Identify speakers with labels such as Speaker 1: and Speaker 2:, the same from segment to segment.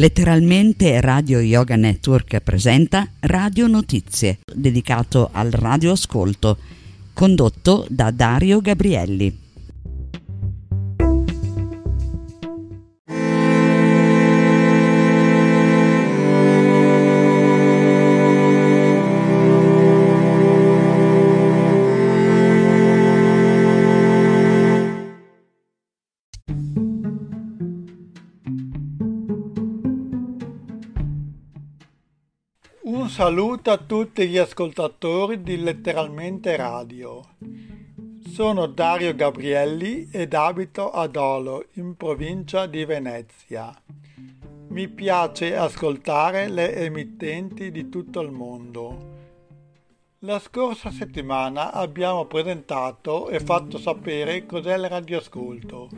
Speaker 1: Letteralmente Radio Yoga Network presenta Radio Notizie, dedicato al radioascolto, condotto da Dario Gabrielli.
Speaker 2: Saluto a tutti gli ascoltatori di Letteralmente Radio. Sono Dario Gabrielli ed abito ad Olo, in provincia di Venezia. Mi piace ascoltare le emittenti di tutto il mondo. La scorsa settimana abbiamo presentato e fatto sapere cos'è il radioascolto,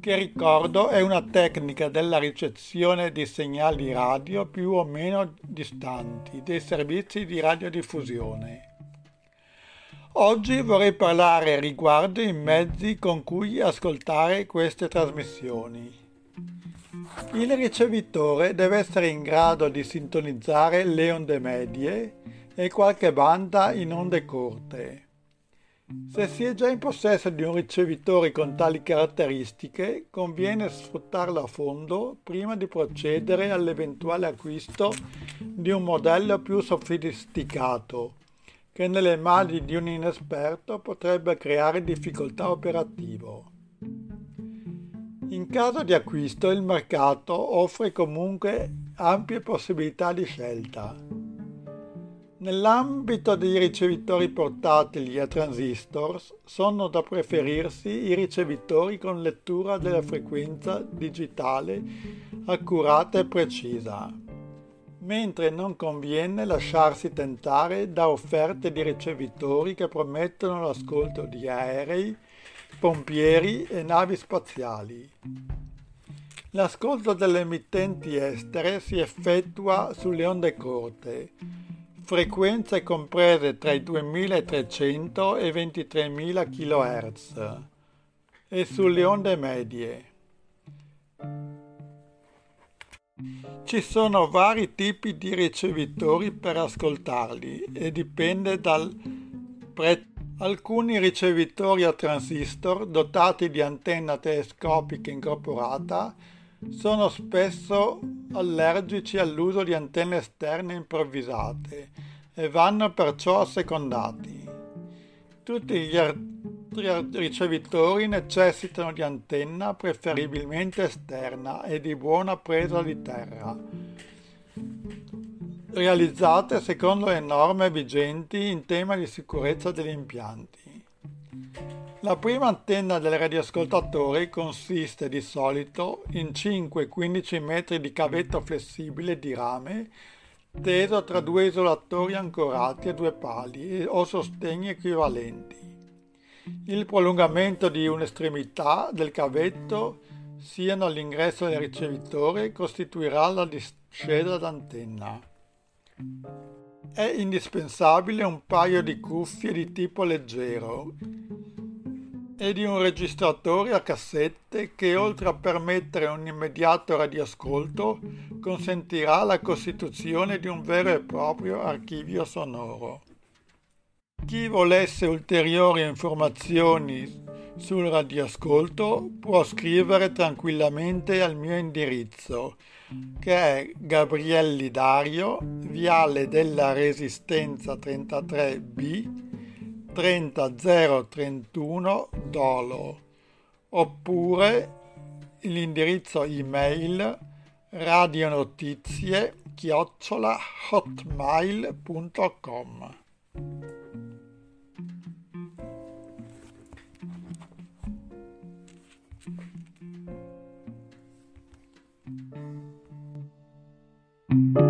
Speaker 2: che ricordo è una tecnica della ricezione di segnali radio più o meno distanti dei servizi di radiodiffusione. Oggi vorrei parlare riguardo i mezzi con cui ascoltare queste trasmissioni. Il ricevitore deve essere in grado di sintonizzare le onde medie e qualche banda in onde corte. Se si è già in possesso di un ricevitore con tali caratteristiche, conviene sfruttarlo a fondo prima di procedere all'eventuale acquisto di un modello più sofisticato, che nelle mani di un inesperto potrebbe creare difficoltà operative. In caso di acquisto il mercato offre comunque ampie possibilità di scelta. Nell'ambito dei ricevitori portatili a transistor sono da preferirsi i ricevitori con lettura della frequenza digitale accurata e precisa, mentre non conviene lasciarsi tentare da offerte di ricevitori che promettono l'ascolto di aerei, pompieri e navi spaziali. L'ascolto delle emittenti estere si effettua sulle onde corte, frequenze comprese tra i 2300 e i 23.000 kHz e sulle onde medie. Ci sono vari tipi di ricevitori per ascoltarli e dipende dal prezzo. Alcuni ricevitori a transistor dotati di antenna telescopica incorporata sono spesso allergici all'uso di antenne esterne improvvisate e vanno perciò assecondati. Tutti gli altri ricevitori necessitano di antenna preferibilmente esterna e di buona presa di terra, realizzate secondo le norme vigenti in tema di sicurezza degli impianti. La prima antenna del radioascoltatore consiste di solito in 5-15 metri di cavetto flessibile di rame teso tra due isolatori ancorati a due pali o sostegni equivalenti. Il prolungamento di un'estremità del cavetto siano all'ingresso del ricevitore costituirà la discesa d'antenna. È indispensabile un paio di cuffie di tipo leggero e di un registratore a cassette che oltre a permettere un immediato radioascolto consentirà la costituzione di un vero e proprio archivio sonoro. Chi volesse ulteriori informazioni sul radioascolto può scrivere tranquillamente al mio indirizzo che è Gabrielli Dario, Viale della Resistenza 33B 30031 dolo oppure l'indirizzo email radionotizie chiocciola hotmail.com thank you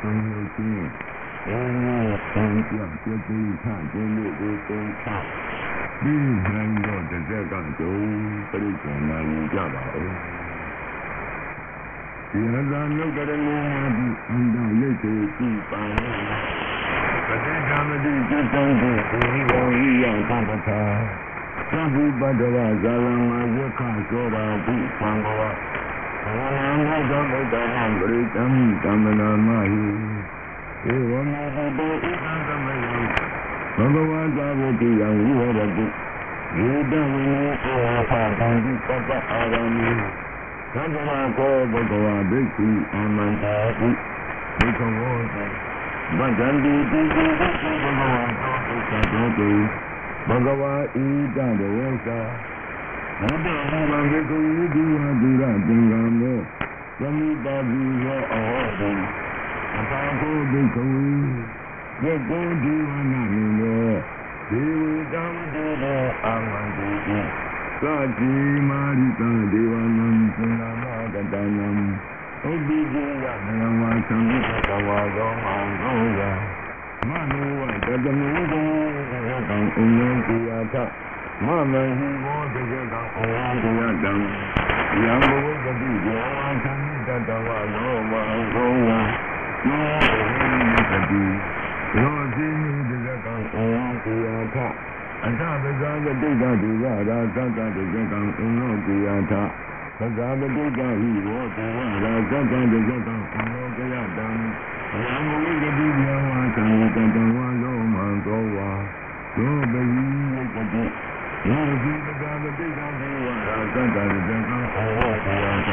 Speaker 3: 中有心，我从小就对他就有个观察，你能够在这个中被困难里家吧？ဒီရဇာမြုပ်တဲ့ငုံမှာ
Speaker 4: ဒီအန္တလက်ကိုကြည့်ပါလား။ပဋိဓမ္မတိကျမ်းတော်ကိုဒီဘုံကြီးရောက်တာပါ။သဗ္ဗုပတ္တဝဇာလံမှာယက္ခသောတာဘုံဘံဘော နာသောဗုဒ္ဓံပရိတံကမ္မနာမဟိဧဝမေတေဣသံသမယံဘဂဝါသာဝတိယံဝိဟရတိယေတဝိနေအာဟာတံတိပပ္ပအာရမိသံဃာကောဘဂဝါဘိက္ခုအာမန္တာတိဘိက္ခဝောတဗန္တန္တိတိတိဘဂဝါသောဒုက္ခတောတိဘဂဝါဣတံဒေဝသာ ဘုဒ္ဓဟောဘိက္ခုဝိဒီဝဒုရသင်္ကမောသမိတာတိယောအဟောတိအတာကိုဘိက္ခုယေကောဒီဝနာမိနောဒေဝတံဒေနောအာမန္တိတိသာတိမာရိတံဒေဝနံသင်္နာမကတနံဥပ္ပိကျေယနယဝါသံဃကဝါသောမောင်သောယမနောဝတတမေသောရတံဥယံကိယသ မမဟိဘောတကကံဩဝံကိယတံယံဘဝတတိဒေဝသံဃတဝါသောမောင်သောယနောဟိတတိရောဇိနိတကကံဩဝံကိယသအထပဇာတတိကဒုရရာသတ္တတကကံဥနောကိယသပဇာတတိကဟိဘောတေဝရာသတ္တတကကံဥနောကိယတံယံဝိကတိယဝါသံဃတဝါလောမံသောဝါသောပယိယကတိ ယောဇိပဇာတတိကဟိဝရာသတ္တတကကံဥနောကိယသ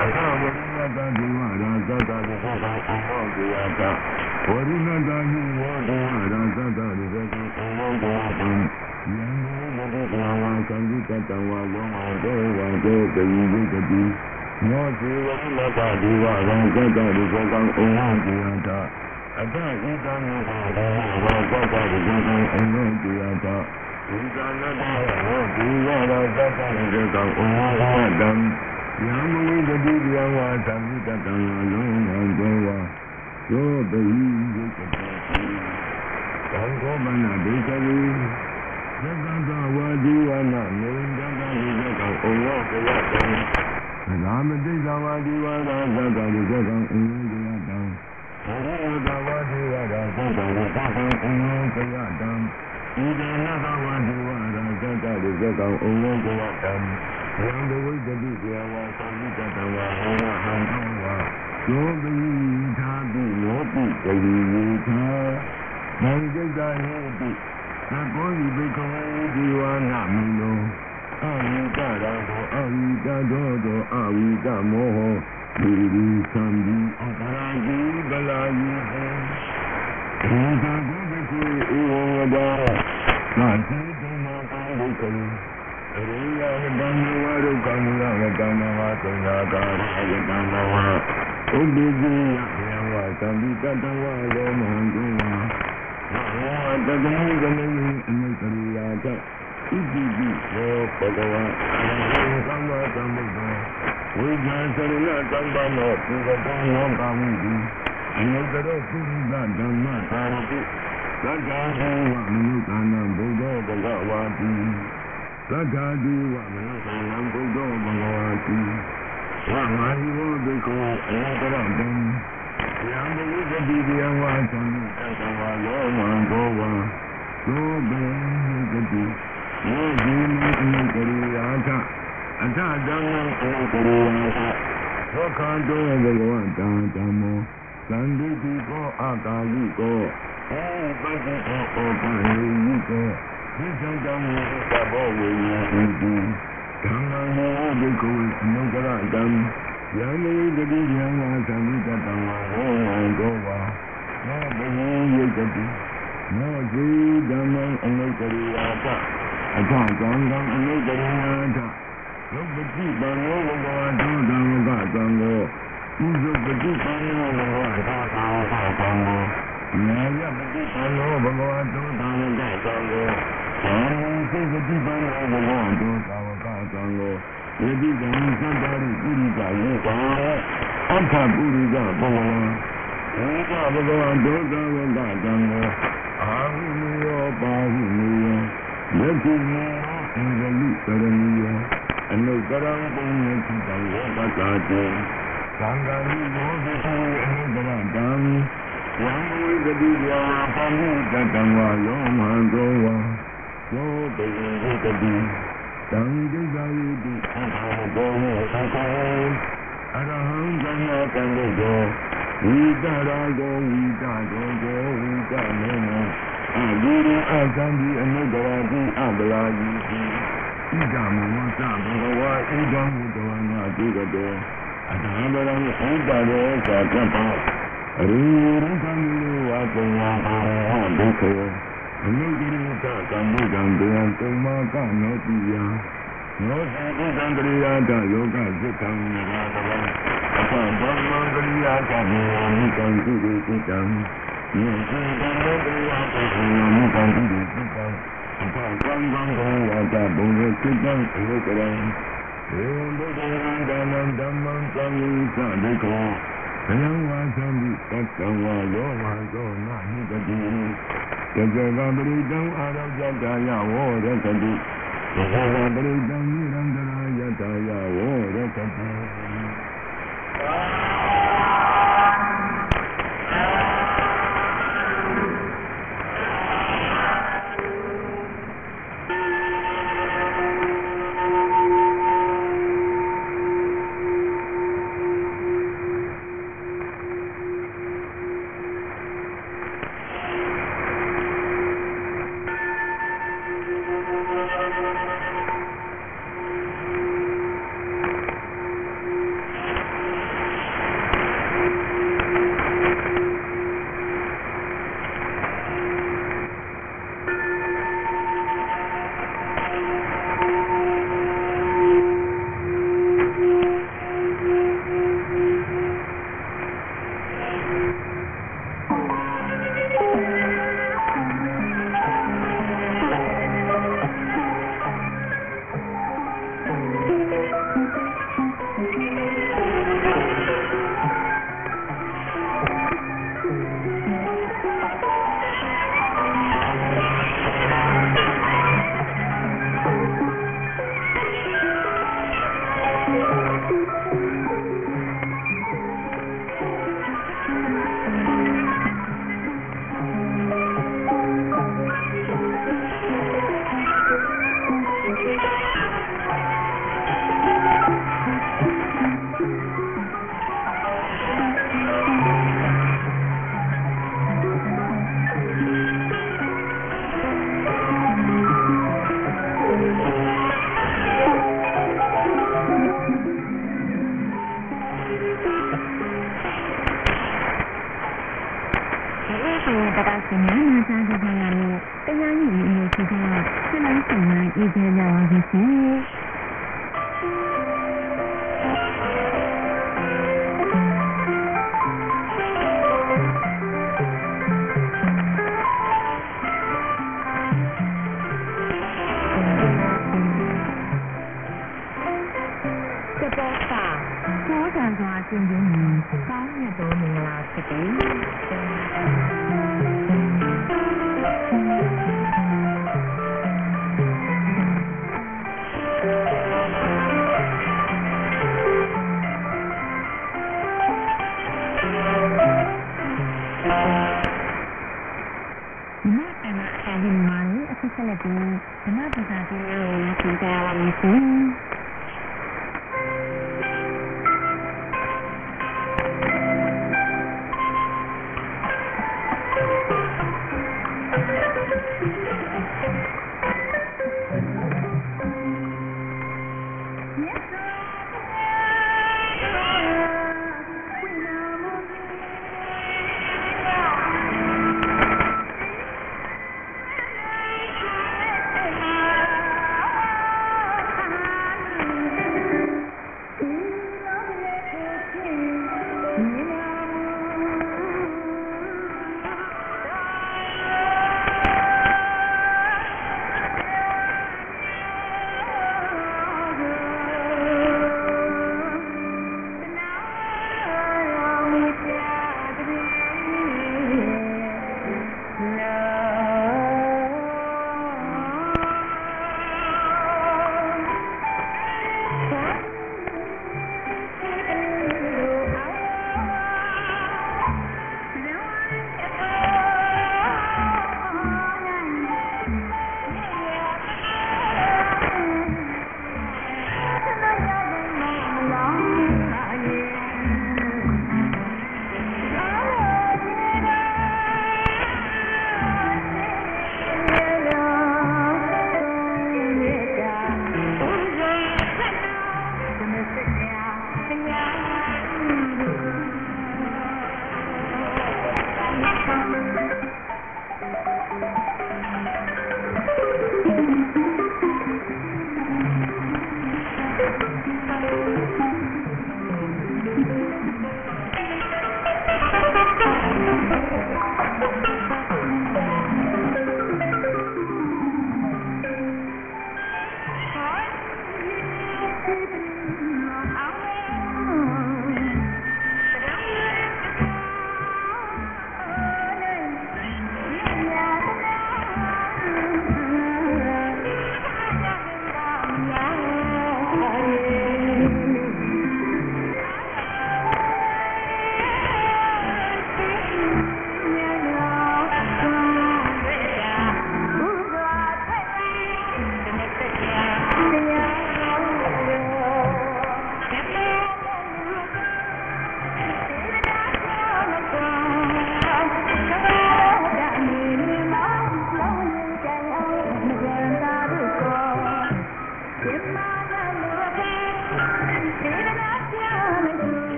Speaker 4: အထဝိနတတိဝရာသတ္တတကကံဥနောကိယသဝရိနတဟိဝဒေဝရာသတ္တတကကံဥနောကိယသယံဝိကတိယဝါသံဃတဝါလောမံသောဝါသောပယိယကတိနောဇေဝရိနတတိဝရာသတ္တတကကံဥနောကိယသအတ္တဣဒံမေဟောရာသတ္တတကကံဥနောကိယ သဣဒံနတဟောဒီဝရာသတ္တတကကံဥနောကိယသယံမဝိတတိယဝါသံဃတံလောမံသောဝါသောပယိယကတိသံဃောမနဒေသဝေသက္ကသဝါဒီဝနာမေန္ဒကဝိဇကံဩဝကယတံသာမတိသဝါဒီဝနာသက္ကဝိဇကံဩဝကယတံဘုရားသဝါဒီဝနာသက္ကဝိဇကံဩဝကယတံ ဣဒနသဝါဒီဝနာသက္ကဝိဇကံဩဝကယတံယံဘဝိတတိကေဝါသံဃတံဝါဟောဟံသောဝါယောပိသာတိလောပိတေယိသာမံจิตာဟေတိသကောဤဘိကဝေဒီဝနာမိနောအဝိတရာသောအဝိတသောသောအဝိတမောဟဒီဒီသံဒီအပရာဇိဗလာယိဟေဒီသာ ကိုဘိကေဧဝံဝဒါသာတိဓမ္မကာဘိကဝေအရိယဝတ္တံဝါရုကံယဝတ္တမဝသုဏကာရဝတ္တမဝဥပ္ပိဇိယယဝသံဒီတတဝလောမဟံတုဝါဝတတမေကမေအနုတရိယာတဣတိပိသောဘဂဝါအရဟံသမ္မာသမ္ဗုဒ္ဓဝိဇ္ဇာစရဏသံဃာနောပုဂ္ဂောယောကာမိတိအနုတရောပုရိသဓမ္မသာရတိ သက္ကာဟေဝမနုကာနံဘုဒ္ဓဘဂဝါတိသက္ကာတိဝမနုကာနံဘုဒ္ဓဘဂဝါတိဝါမာဟိဝဘိက္ခေအနုတရတံယံဘုဒ္ဓတိယဝါသံသတ္တဝါလောမံဘောဝံသောဘေကတိယောဇိမံအနုတရိယာသအထဓမ္မံအနုတရိယာသသောခန္တောဘဂဝတံဓမ္မောသန္တိတိကောအာကာယိကော အေပတိကောဩပန္နိယိကောဝိသံတံမေသဘောဝိညာဉ်တိဓမ္မံဟောဘိက္ခဝေအနုတရတံယံမေတတိယံဝါသံဃတံဝါဟောဝံသောဝါနောဘဝယိကတိနောဇေဓမ္မံအနုတရိယာတအထကံကံအနုတရိယာတလောပတိပံနောဘဂဝါသောဓမ္မကသံဃောဥဇပတိပံနောဘဂဝါသောဓမ္မကသံဃော နာယပတိပံနောဘဂဝါသောဓမ္မကသံဃောသံဃေပတိပံနောဘဂဝါသောဓမ္မကသံဃောယတိကံသတ္တရိပုရိကယေကာအထပုရိကဘဝံဧကဘဂဝံဒုက္ခဝကတံမောအာဟုမေယောပါဟုမေယောယတိမေအင်္ဂလိကရဏီယောအနုတရံပုညတိတံဝကတာတေသံဃာနိဘောဓိအနုတရတံ ယံဝိသတိယာပမုတတံဝါယောမံသောဝါယောတေဝိတတိတံဒိဋ္ဌာယိတိအဟံဘောမေသံဃာအရဟံသမ္မာကံတောဝိတရာဂောဝိတတောတောဝိတမေနအဘိရိအသံဒီအနုတရာတိအပလာယိတိဣဒံမောသဘဂဝါဣဒံမုတဝနာတိကတောအတဟံဗရံဣဒရေသာကပ္ပအ ရိရံသံလူဝါပုညာအာဒုက္ခေအနုတရိတကမ္မုဒံတေယံတုမကနောတိယံနောသံသံတရိယာတယောဂစိတ်ကံနာတဝံအပံဗမ္မံတရိယာတမေယမိကံကုတိစိတံယေသေတံတရိယာတမေယမိကံကုတိစိတံအပံကံကံကောဝါတဘုံရစိတံဧကရံေဝံဘုဒ္ဓံဓမ္မံဓမ္မံသံဃိသဒိကော ဘယံဝါသံတိတတ္တဝါယောမသောနာဟိတတိတဇဂံပရိတံအာရောဇတယဝောရတတိတဇဂံပရိတံနိရန္တရာယတယဝောရတတိ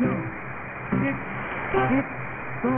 Speaker 5: ကဟစ်ဟစ်ဟု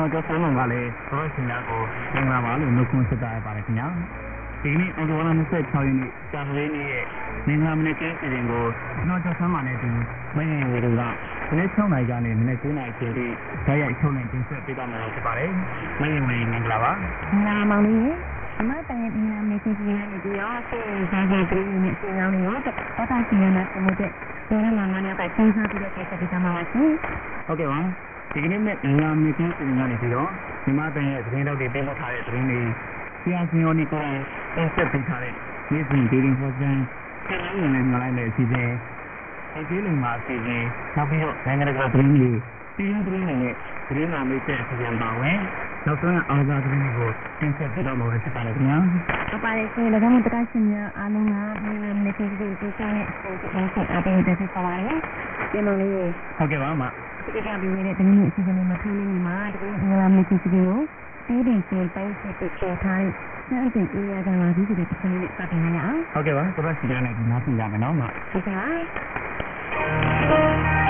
Speaker 5: ကဲ့
Speaker 6: ပါကျွန်တော်ကျော်စိုးလုံးကလည်းဘရော့ရှင်များကိုမင်္ဂလာပါလို့နှုတ်ခွန်းဆက်တာရပါတယ်ခင်ဗျာဒီကနေ့အော်တိုဝါလာ26ရက်နေ့ကြာသပတေးနေ့ရဲ့မင်္ဂလာမနေ့ကင်းစီစဉ်ကိုကျွန်တော်ကျော်ဆန်းမာနဲ့ဒီမင်းငယ်တွေကဒီနေ့6နိုင်ကနေမနေ့9နိုင်ချိန်ထိဓာတ်ရိုက်ထုတ်နေတင်ဆက်ပေးသွားမှာဖြစ်ပါတယ်မင်းငယ်မင်္ဂလာပါ
Speaker 7: ငါမောင်လေး
Speaker 8: မတန်ရဲ့ဒီနာမည်ကြီးကြီးနဲ့ဒီရောဆေးစားကြတဲ့ဒီနဲ့ဆေးရောင်းနေတော့တော့တာစီရနာမှုတဲ့ဒေါ်လာငါးနဲ့ပဲစဉ်းစားပြီးတော့ကိစ္စဒီကမှာပါရှင်
Speaker 6: ဟုတ်ကဲ့ပါ ဒီကနေ့နဲ့ငါမြေကြီးပြင်ကနေပြီးတော့မြမတန်ရဲ့သတင်းတော့တွေပေးလို့ထားတဲ့သတင်းတွေဆရာစင်ယောနီကိုတင်ဆက်ပေးထားတဲ့နေ့စဉ်ဒေးလင်းဟော့စန်ခဏလေးနဲ့ညှိုလိုက်တဲ့အစီအစဉ်ဒီဒီလိမ်မှာအစီအစဉ်နောက်ပြီးတော့နိုင်ငံတကာသတင်းတွေပြည်တွင်းသတင်းတွေနဲ့သတင်းနာမိတ်တဲ့အစီအစဉ်ပါဝင်နောက်ဆုံးအားသာသတင်းတွေကိုတင်ဆက်ပေးတော့မှာဖြစ်ပါတယ်ခင်ဗျာ
Speaker 8: အပါရဲ့ဒါကြောင့်တကရှင်များအားလုံးကဒီနေ့ကိစ္စကိုကြိုးစားနေတဲ့အချိန်အပေးတဲ့ဆက်ပါရယ်ဒီလိုလေး
Speaker 6: ဟုတ်ကဲ့ပါအမ
Speaker 8: ဒီကပြီးနေတဲ့တင်းနေအစီအစဉ်မှာထိုးနေမှာတကယ်ငါမစ်ကြီးကိုတီးတင်စင်ပိုင်းဆက်ပြီးချထားတဲ့စတဲ့အေးရကလာဒီဒီတစ်ခါလေးစတင်ရအောင်
Speaker 6: ဟုတ်ကဲ့ပါဆိုတော့စီကနေဒီနားပြင်ကြမယ်နော်အမ
Speaker 8: ဟု
Speaker 3: တ်ကဲ့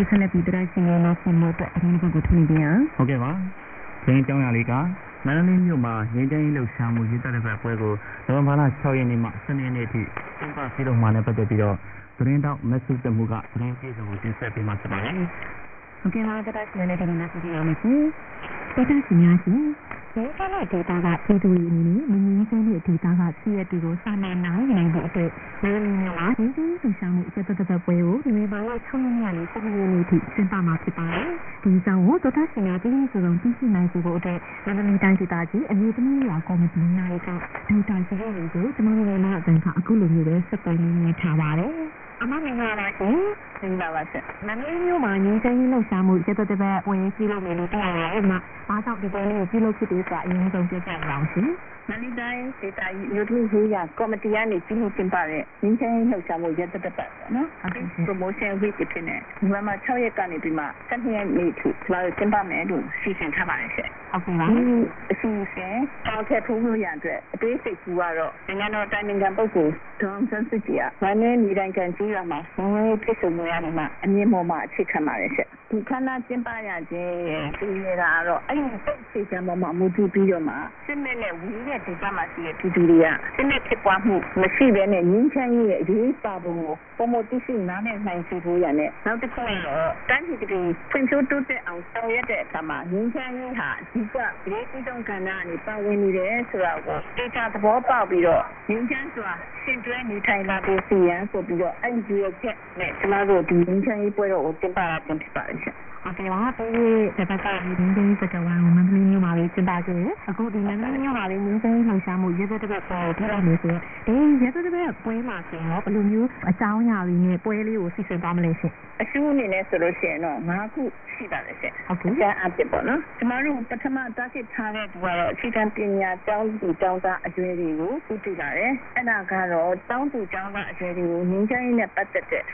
Speaker 3: ပြီးတော့အခုဆက်လက်ပြီးတော့ရှင်ရင်းဆင်မို့အတွက်အရင်ကကိုထွင်ပြရအောင်
Speaker 6: ဟုတ်ကဲ့ပါဒီအကြောင်းအရာလေးကမန္တလေးမြို့မှာငင်းတိုင်းလှုပ်ရှားမှုရေးတဲ့ဘက်ပွဲကိုနိုဝင်ဘာလ6ရက်နေ့မှ7ရက်နေ့ထိကျင်းပပြုလုပ်မှာနဲ့ပတ်သက်ပြီးတော့သတင်းတောက်မက်ဆေ့ချ်မှုကသတင်းပြေဆုံးကိုတင်ဆက်ပေးမှာဖြစ်ပါတယ်
Speaker 3: ဟုတ်ကဲ့ပါကတည်းကလည်းဒီနေ့စီအောင်မယ်ရှင်ဒေတာရှင်များရှင်ဒီကနေ့ဒေတာကပြည်သူတွေအနေနဲ့မငင်းချင်းတဲ့ဒေတာကစီးရတူကိုစာနာနိုင်နိုင်တဲ့အတွက်လူလူမျိုးမှာဒီဒီဆူဆောင်မှုအချက်သက်သက်ပွဲကိုဒီနေ့ပိုင်း6ရက်နေ့ကနေ7ရက်နေ့ထိကျင်းပမှာဖြစ်ပါတယ်ဒီအကြောင်းကိုဒေတာရှင်များပြည်သူစုံသိရှိနိုင်စေဖို့အတွက်မန္တလေးတိုင်းဒေသကြီးအမျိုးသမီးရာကော်မတီနိုင်ကဒေတာစီးရီကိုကျွန်တော်တို့လည်းအတန်းကအခုလိုမျိုးပဲဆက်သွယ်နေထားပါတယ် အမမင်္ဂလာပါရှင်မင်္ဂလာပါရှင်မန္တလေးမြို့မှာငင်းချင်းလှုပ်ရှားမှုရက်တော်တစ်ပတ်ဝင်ကြည့်လို့နေလို့တရားရတယ်မှာဘာကြောင့်ဒီပွဲလေးကိုပြုလုပ်ဖြစ်တယ်ဆိုတာအရင်ဆုံးပြောပြပါအောင်ရှင်
Speaker 9: မန္တလေးတိုင်းဒေသကြီးမြို့ထုရေးရကော်မတီကနေပြုလုပ်ကျင်းပတဲ့ငင်းချင်းလှုပ်ရှားမှုရက်သက်သက်ပတ်ပေါ့နော်။ promotion week ဖြစ်နေဒီမှာမှ6ရက်ကနေပြီးမှ12ရက်နေ့ထိကျွန်တော်ကျင်းပမယ်လို့စီစဉ်ထားပါတယ်ရှင်
Speaker 3: ဟုတ်ကဲ့ပါ။
Speaker 9: ဒီအစီအစဉ်တောက်ထက်ထိုးလို့ရတဲ့အတွက်အသေးစိတ်ကူကတော့နိုင်ငံတော်တိုင်ပင်ခံပုဂ္ဂိုလ်ဒေါအောင်ဆန်းစုကြည်ကမန္တလေးပြည်တိုင်းကန်ကြီးရွာမှာငွေဖြစ်စုံမှုရနေမှာအမြင့်မော်မှာအခြေခံပါတယ်ရှင်။ဒီခန္ဓာကျင်းပရခြင်းရဲ့ပြည်ရတာကတော့အဲ့ဒီစိတ်စိတ်ချမ်းပေါ်မှာမူတည်ပြီးတော့မှစစ်မဲ့နဲ့ဝီးတဲ့ဒေသမှာရှိတဲ့ပြည်သူတွေကစစ်မဲ့ဖြစ်ပွားမှုမရှိဘဲနဲ့ငြင်းချမ်းရဲ့အရေးပါပုံကိုပုံမသိရှိနားနဲ့နိုင်စီဖို့ရနဲ့နောက်တစ်ခုကတော့တန်းစီကလေးဖွံ့ဖြိုးတိုးတက်အောင်ဆောင်ရွက်တဲ့အခါမှာငြင်းချမ်းရေးဟာအဓိကပြည်ပြည်တုံးကဏ္ဍအနေပါဝင်နေတယ်ဆိုတာကိုဒေတာသဘောပေါက်ပြီးတော့ငြင်းချမ်းစွာရှင်တွဲနေထိုင်လာတဲ့စီရန်ဆိုပြီးတော့အဲ့ဒီရဲ့ချက်နဲ့ကျမတို့ဒီငြင်းချမ်းရေးပွဲတော်ကိုတင်ပါတာတင်ဖြစ်ပါတယ်ရှင်
Speaker 3: ဟုတ်ကဲ့ပါဒီတစ်ပတ်ကဒီငင်းချင်းစကားဝိုင်းကိုမန္တလေးမြို့မှာလေးကျင်းပခဲ့တယ်အခုဒီမန္တလေးမြို့မှာလေးငင်းချင်းလှုပ်ရှားမှုရက်သက်တစ်ပတ်ပွဲကိုပြုလုပ်နေဆိုတော့ဒီရက်သက်တစ်ပတ်ပွဲမှာဆိုရင်တော့ဘယ်လိုမျိုးအကြောင်းအရာတွေနဲ့ပွဲလေးကိုစီစဉ်သွားမလဲရှင်
Speaker 9: အရှုအနေနဲ့ဆိုလို့ရှိရင်တော့၅ခုရှိပါတယ်ရှင်
Speaker 3: ဟုတ်ကဲ့။
Speaker 9: ကျန်အပ်ပေါ့နော်။ကျမတို့ပထမတားဖြစ်ထားတဲ့သူကတော့အခြေခံပညာကျောင်းသူကျောင်းသားအရွယ်တွေကိုဥတည်လာတယ်။အဲ့ဒါကတော့ကျောင်းသူကျောင်းသားအရွယ်တွေကိုငင်းချိုင်းနဲ့ပတ်သက်တဲ့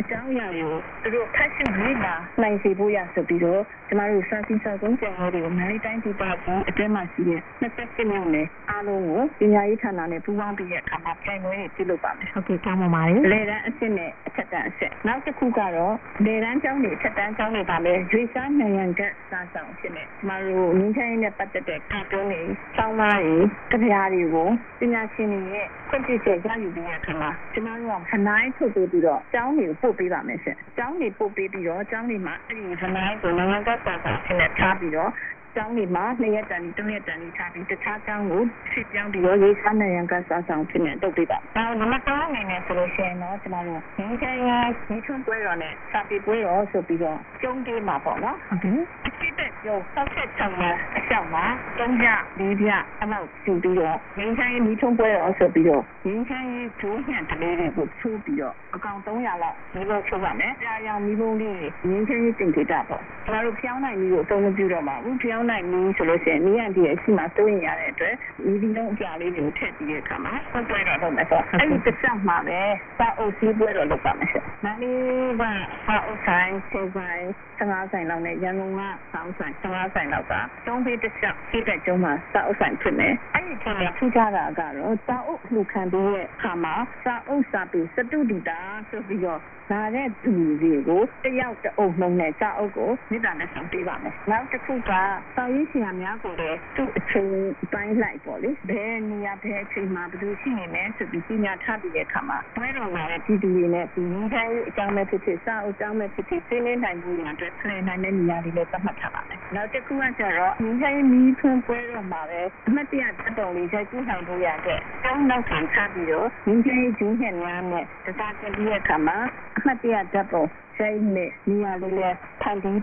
Speaker 9: အကြောင်းအရာတွေကိုသူတို့ဖတ်ရှုလေ့လာနိုင်စေဖို့ရဆိုပြီးတော့ကျမတို့စာစီစာကုန်းကျောင်းတွေကိုမန္တလေးတိုင်းဒေသကြီးအတွင်းမှာရှိတဲ့28မြို့နယ်အားလုံးကိုပညာရေးဌာနနဲ့ပူးပေါင်းပြီးတဲ့အခါမှာပြိုင်ပွဲတွေပြုလုပ်ပါမယ်။
Speaker 3: ဟုတ်ကဲ့ကောင်းပါပါတယ်
Speaker 9: လေတန်းအစ်စ်နဲ့အထက်တန်းအစ်စ်နောက်တစ်ခုကတော့လေတန်းကျောင်းတွေအထက်တန်းကျောင်းတွေပါလေရွေးစားနိုင်ရန်ကစာဆောင်ဖြစ်နေကျမတို့ငင်းချိုင်းနဲ့ပတ်သက်တဲ့ကာတွန်းတွေကျောင်းသားတွေကြပြားတွေကိုပညာရှင်တွေရဲ့ခွင့်ပြုချက်ရယူပြီးတဲ့အခါမှာကျမတို့ကခနိုင်းထုတ်ပြီးတော့ကျောင်းတွေကိုပို့ပေးပါမယ်ရှင်ကျောင်းတွေပို့ပေးပြီးတော့ကျောင်းတွေမှာအဲ့ဒီခနိုင်းကိုနိုင်ငံကစာဆောင်ဖြစ်နေထားပြီးတော့ ကျောင်းတွေမှာနှစ်ရက်တန်ပြီးသုံးရက်တန်ပြီးထားပြီးတခြားကျောင်းကိုဖြစ်ပြောင်းပြီးတော့ရေးစားနိုင်ရန်ကစားဆောင်ဖြစ်နေတုတ်ပေးပါ။နောက်နံပါတ်3အနေနဲ့ဆိုလို့ရှိရင်တော့ကျမတို့ငင်းချိုင်းရဒီထွန်းပွဲတော်နဲ့စာပေပွဲတော်ဆိုပြီးတော့ကျုံးသေးမှာပေါ့နော်
Speaker 3: ဟုတ်ကဲ့။
Speaker 9: အဖြစ်တဲ့ကျုံ66မှာအလျှောက်မှာ3ပြ4ပြအလောက်ကျူပြီးတော့ငင်းချိုင်းဒီထွန်းပွဲတော်ဆိုပြီးတော့ငင်းချိုင်းဒိုးညံတလေးတွေကိုချိုးပြီးတော့အကောင်300လောက်ဒီလိုချိုးပါမယ်။ကြာရောင်မီးပုံးလေးငင်းချိုင်းတင်ကြတာပေါ့။ကျမတို့ဖျောင်းနိုင်မီးကိုအသုံးမပြုတော့ပါဘူး။ဖျောင်းနိုင်မီးဆိုလို့ရှိရင်နီးရန်ဒီရဲ့ရှိမှစိုးရင်ရတဲ့အတွက်မီးဒီလုံးအပြလေးတွေကိုထည့်ပြီးတဲ့အခါမှာဆွတ်ပွဲတော်လုပ်မယ်ဆိုတော့အဲ့ဒီတစ်ချက်မှာပဲစာအုပ်စည်းပွဲတော်လုပ်ပါမယ်ရှင်။မန္တလေးကစာအုပ်ဆိုင်စေဆိုင်15ဆိုင်လောက်နဲ့ရန်ကုန်ကစာအုပ်ဆိုင်15ဆိုင်လောက်ကတုံးပေးတစ်ချက်ပြည့်တဲ့ကျုံးမှာစာအုပ်ဆိုင်ဖြစ်မယ်။အဲ့ဒီထဲမှာထူးခြားတာကတော့စာအုပ်လှူခံပြီးတဲ့အခါမှာစာအုပ်စာပေစတုဒီတာဆိုပြီးတော့လာတဲ့သူတွေကိုတယောက်တအုပ်နှုံးနဲ့စာအုပ်ကိုမိသားနဲ့ဆောင်ပေးပါမယ်။နောက်တစ်ခုကစာရေးဆရာများကိုလည်းသူ့အချိန်ပိုင်းလိုက်ပေါ့လေ။ဘယ်နေရာဘယ်အချိန်မှာဘယ်လိုရှိနေလဲဆိုပြီးပြညာထားပြီးတဲ့အခါမှာဘယ်တော့မှလည်းပြည်သူတွေနဲ့ဒီနည်းတိုင်းအကြောင်းမဲ့ဖြစ်ဖြစ်စာအုပ်အကြောင်းမဲ့ဖြစ်ဖြစ်သိနေနိုင်မှုရအတွက်ဖလှယ်နိုင်တဲ့နေရာတွေလည်းသတ်မှတ်ထားပါမယ်။နောက်တစ်ခုကကျတော့ဒီတိုင်းမီးထွန်းပွဲတော့မှာပဲအမှတ်တရတက်တော်လေးရိုက်ကူးနိုင်ဖို့ရတဲ့ကျောင်းနောက်ခံထားပြီးတော့ဒီတိုင်းကျင်းဟန်များနဲ့တခြားတင်ပြီးတဲ့အခါမှာအမှတ်တရတက်ပေါ်ဆိုင်နဲ့နေရာလေးလည်းဖန်တီး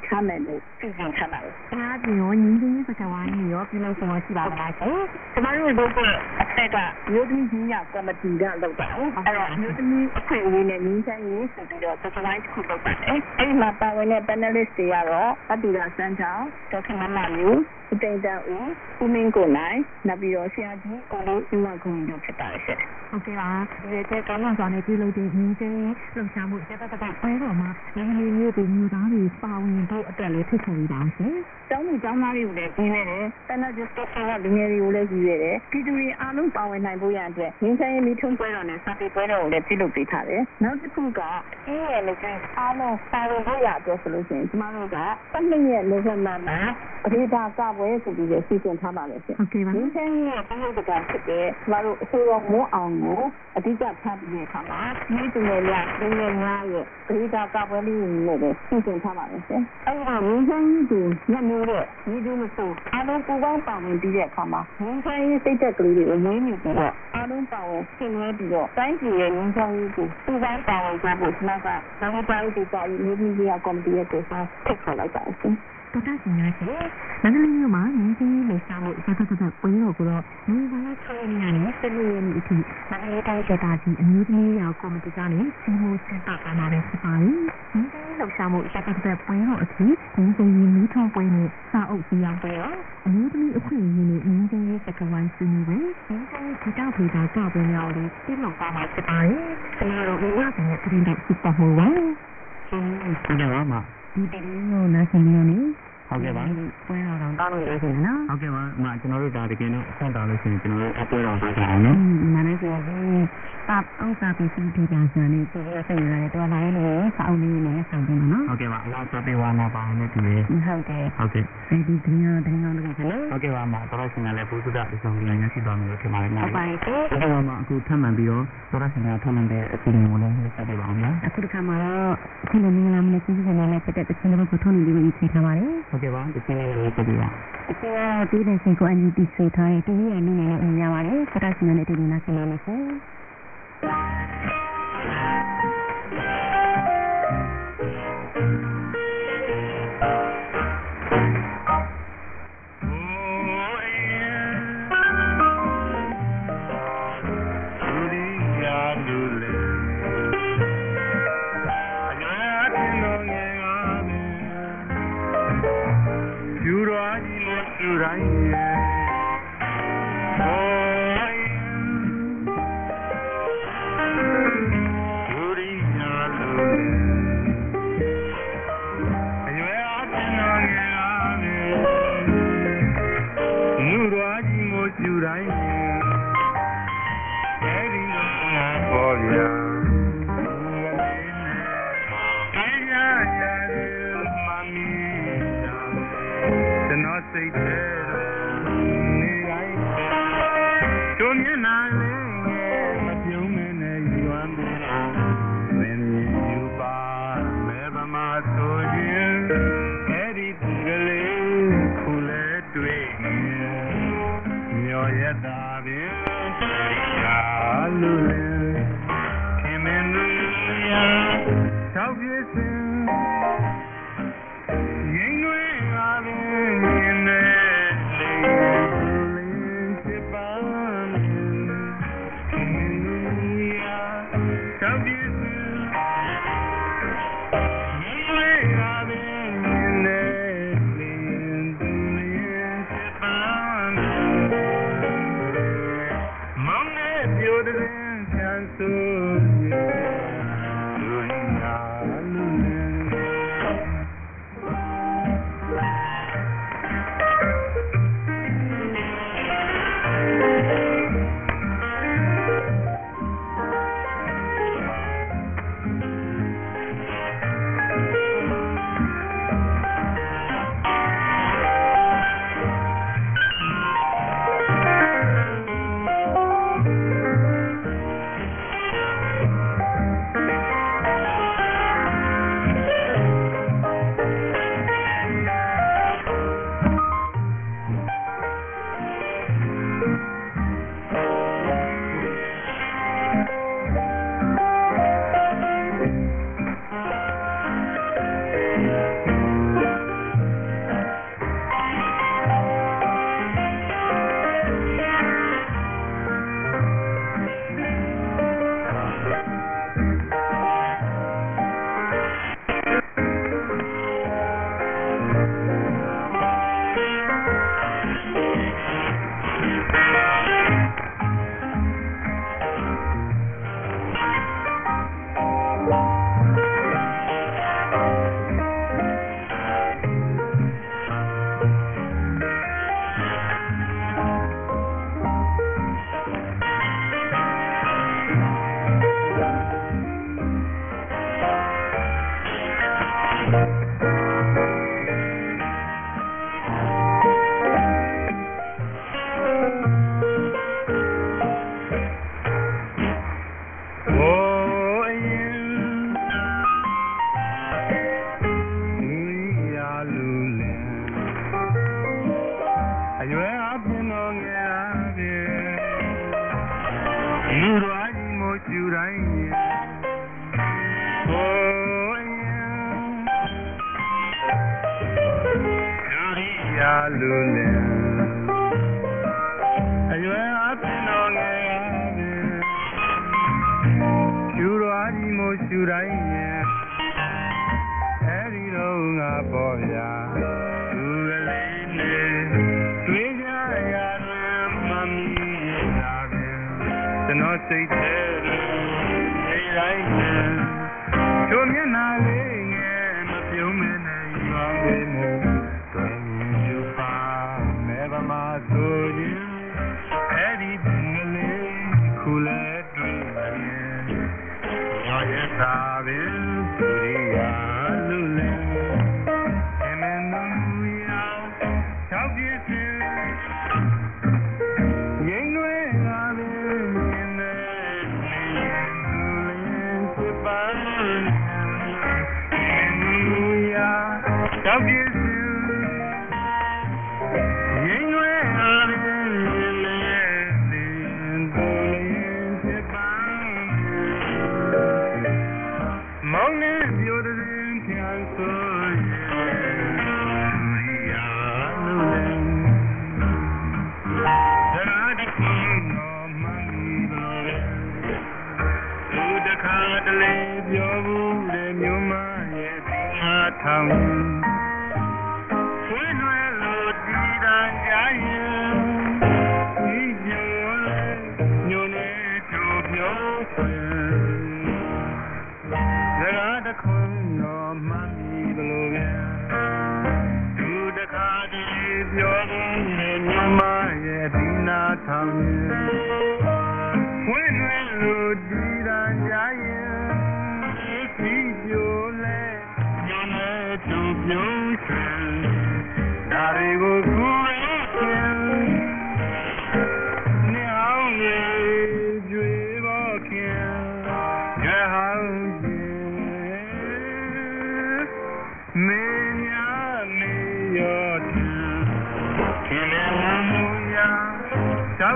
Speaker 9: ထားမယ်လို့စီစဉ်ထားပါတယ်
Speaker 3: အားပြီးတော့ငင်းချင်းစကားဝိုင်းကြီးရောပြုလုပ်ဆောင်ရှိပါမလားရှင်
Speaker 9: ကျမတို့လုပ်တဲ့အထက်ကမြို့သမီးကြီးရကော်မတီကလုပ်တာဟုတ်အဲ့တော့မြို့သမီးအခွင့်အရေးနဲ့ငင်းဆိုင်ရေးဆိုပြီးတော့စပိုင်းတစ်ခုလုပ်ပါတယ်အဲ့ဒီမှာပါဝင်တဲ့ panelist တွေကတော့အတူတာစန်းချောင်းဒေါက်တာမမယူဦးတိန်တန်ဦးဦးမင်းကိုနိုင်နောက်ပြီးတော့ဆရာကြီးကိုလေးဦးဝခုံတို့ဖြစ်ပါတယ်ရှင်
Speaker 10: ဟုတ်ကဲ့ပါဒီရဲ့ကောင်းဆောင်နဲ့ပြုလုပ်တဲ့ညီချင်းလှုပ်ရှားမှုတက်တက်တက်ပွဲတော်မှာလူမျိုးမျိုးတွေမျိုးသားတွေပါဝင်ဖို့အတွက်လည်းဖြစ်ပေါ်နေတာရှင်
Speaker 9: ကျောင်းသူကျောင်းသားတွေကိုလည်းကြီးနေတယ်တနက်ကျတော့ကလူငယ်တွေကိုလည်းကြီးနေတယ်ပြည်သူတွေအားလုံးပါဝင်နိုင်ဖို့ရန်အတွက်ငင်းဆိုင်ရေးမိထုံးပွဲတော်နဲ့စာပေပွဲတော်ကိုလည်းပြုလုပ်ပေးထားတယ်နောက်တစ်ခုကအေးရလည်းကျအားလုံးပါဝင်ဖို့ရအတွက်ဆိုလို့ရှိရင်ကျမတို့ကပတ်နှစ်ရက်နိုဝင်ဘာမှာပရိဒါကပွဲဆိုပြီးလည်းစီစဉ်ထားပါလေရှင်
Speaker 10: ဟုတ်ကဲ့ပါ
Speaker 9: ငင်းဆိုင်ရေးရဲ့ပြည်သူကဖြစ်တဲ့ကျမတို့အစိုးရမိုးအောင်ကိုအဓိကဖတ်ပြီးတဲ့အခါမှာဒီသူငယ်များလူငယ်များရဲ့ပရိဒါကပွဲလေးနဲ့လည်းစီစဉ်ထားပါလေရှင်အဲ့ဒါငင်းဆိုင်ရေးကိုညမျိုးတဲ့ဒီလိုမဆိုအားလုံးပူပေါင်းပါဝင်ပြီးတဲ့အခါမှာငင်းဆိုင်ရေးစိတ်သက်ကလေးတွေကိုမွေးမြူပြီးတော့အားလုံးပါဝင်ဆင်နွှဲပြီးတော့တိုင်းပြည်ရဲ့ငင်းဆိုင်ရေးကိုပူပေါင်းပါဝင်ကြဖို့ကျွန်တော်ကနိုင်ငံသားရေးဒေသကြီးမြို့ပြည်ကော်မတီရဲ့ကိုယ်စားထည့်ခေါ်လိုက်ပါတယ်ရှင်
Speaker 10: တော်တော်ရှင်ရရှင်မန္တလေးမြို့မှာညီချင်းလှုပ်ရှားမှုတက်တက်တက်ပွဲတော်ကိုတော့ဒီဘာသာချေရနေနဲ့ဆက်လို့ရနေအထိမန္တလေးတိုင်းဒေသကြီးအမျိုးသမီးရောကော်မတီကနေစီမိုးစင်တာကနာနဲ့ဖြစ်ပါတယ်ညီချင်းလှုပ်ရှားမှုတက်တက်တက်ပွဲတော်အထိညီချင်းမီးထုံးပွဲနဲ့စာအုပ်စီအောင်ပွဲတော်အမျိုးသမီးအခွင့်အရေးနဲ့ညီချင်းစကဝိုင်းစီမီပဲညီချင်းဒီတောက်ဖေတာကပွဲများလေးပြလုံပါမှာဖြစ်ပါတယ်ကျွန်တော်တို့ဘဝကနေပြင်တော့စုပေါ်ဟောပါ
Speaker 6: ဟုတ်ကဲ့ပါမ
Speaker 10: ဒီတည်းကိုနား ဆင်နေရနေ
Speaker 6: ဟုတ်ကဲ့ပါ
Speaker 10: ပွဲတော်တော့တောင်းလို့ရရှင်နော်
Speaker 6: ဟုတ်ကဲ့ပါမကျွန်တော်တို့ဒါတကယ်တော့ဆက်တော်လို့ရှိရင်ကျွန်တော်တို့အပွဲတော်ထားကြအောင်နော်
Speaker 10: မနက်ကျရင်တပ်အောင်စားပြီးစီးပြီးပြန်စနေဒီရစိတ်ရတယ်တော်လာရင်လည်းစောင်းနေနေဆောင်တယ်နော်
Speaker 6: ဟုတ်ကဲ့ပါအလားဆိုပေးဝါနာပါနဲ့တူရဲ့
Speaker 10: ဟုတ်တယ်
Speaker 6: ဟုတ်ကဲ့
Speaker 10: ဒီဒီကနေ့တော့တော့ကနော်
Speaker 6: ဟုတ်ကဲ့ပါမတော်ရှင်ကလည်းဘုသုဒအဆုံးလည်းညရှိတော်မူလို့ထင်ပါတယ်နော်
Speaker 10: ဟုတ်ပါတယ်
Speaker 6: ဟုတ်ကဲ့ပါမအခုထပ်မံပြီးတော့တော်ရှင်ကထပ်မံတဲ့အစီအစဉ်ကိုလည်းဆက်ပေးပါအောင်ဗျာ
Speaker 10: အခုတခါမှာတော့ခုလိုမင်္ဂလာမနေ့ကစီးစဉ်နေတဲ့ပတ်သက်တဲ့ချင်းတွေကိုထုံးနေပြီးပြီးချိန်ထားပါတယ်
Speaker 6: ဟုတ်ကဲ့ပါဒီနေ့လည်းဆက်ပေးပါ
Speaker 10: အခုကဒီတဲ့ရှင်ကိုအန်ယူတီဆိုထားတဲ့တူရဲ့နည်းနဲ့အများပါတယ်စတာရှင်နဲ့တူနေနာဆင်နေမယ်။ de nossa ideia. me 9.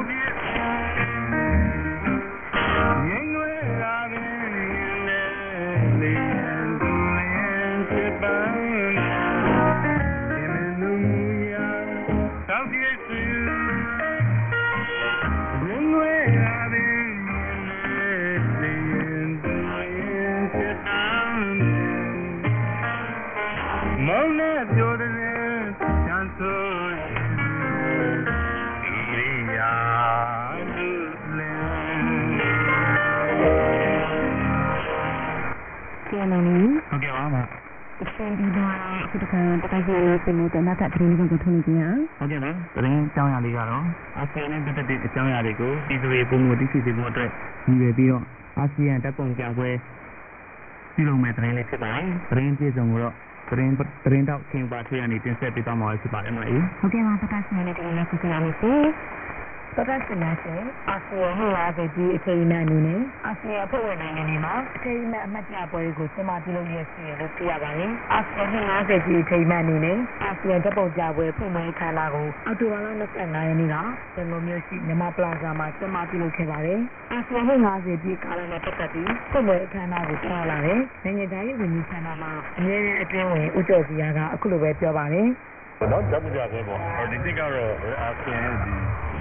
Speaker 10: out. တခါ
Speaker 6: တ
Speaker 3: ခါကြီးလေးပြင်နေတဲ့နောက်ထပ်သတင်းလေးကိုထုံးနေကြအောင်
Speaker 6: ဟုတ်ကဲ့ပါသတင်းအကြောင်းအရာလေးကတော့အာဆီယံနဲ့ပတ်သက်တဲ့အကြောင်းအရာတွေကိုပြည်သူတွေပုံမှန်သိရှိစေဖို့အတွက်ရည်ရွယ်ပြီးတော့အာဆီယံတပ်ပုံပြပွဲပြုလုပ်မဲ့သတင်းလေးဖြစ်ပါတယ်သတင်းပြည့်စုံကိုတော့သတင်းသတင်းတော့ခင်ပါထွေးရနေတင်ဆက်ပေးသွားမှာဖြစ်ပါတယ်မအေး
Speaker 3: ဟုတ်ကဲ့ပါတခါရှင်နေတဲ့ဒီနေ့ကိုကြည့်ရမယ် စီတခါရှင်နေရှင်အာဆီယံဟိုလာခဲ့ပြီးအချိန်နဲ့အနေနဲ့အာဆီယံအဖွဲ့ဝင်နိုင်ငံတွေမှာအချိန်နဲ့အမှတ်တရပွဲတွေကိုစင်မပြုလုပ်ရရှိရလို့သိရပါတယ်အာဆီယံ50ကြီးအချိန်နဲ့အနေနဲ့အာဆီယံတပ်ပုံပြပွဲဖွင့်ပွဲခမ်းနားကိုအောက်တိုဘာလ25ရက်နေ့ကစင်လိုမျိုးရှိမြန်မာပလာဇာမှာစင်မပြုလုပ်ခဲ့ပါတယ်အာဆီယံ50ကြီးကာလနဲ့ပတ်သက်ပြီးဖွင့်ပွဲခမ်းနားကိုပြောလာတယ်နိုင်ငံသားရေးဝန်ကြီးဌာနမှအမြဲတမ်းအတွင်းဝင်ဦးကျော်စီယာကအခုလိုပဲပြောပါတယ်
Speaker 10: တော့ကြပ်ကြပဲပေါ့ဒီတိကတော့အာဆီယံဒီ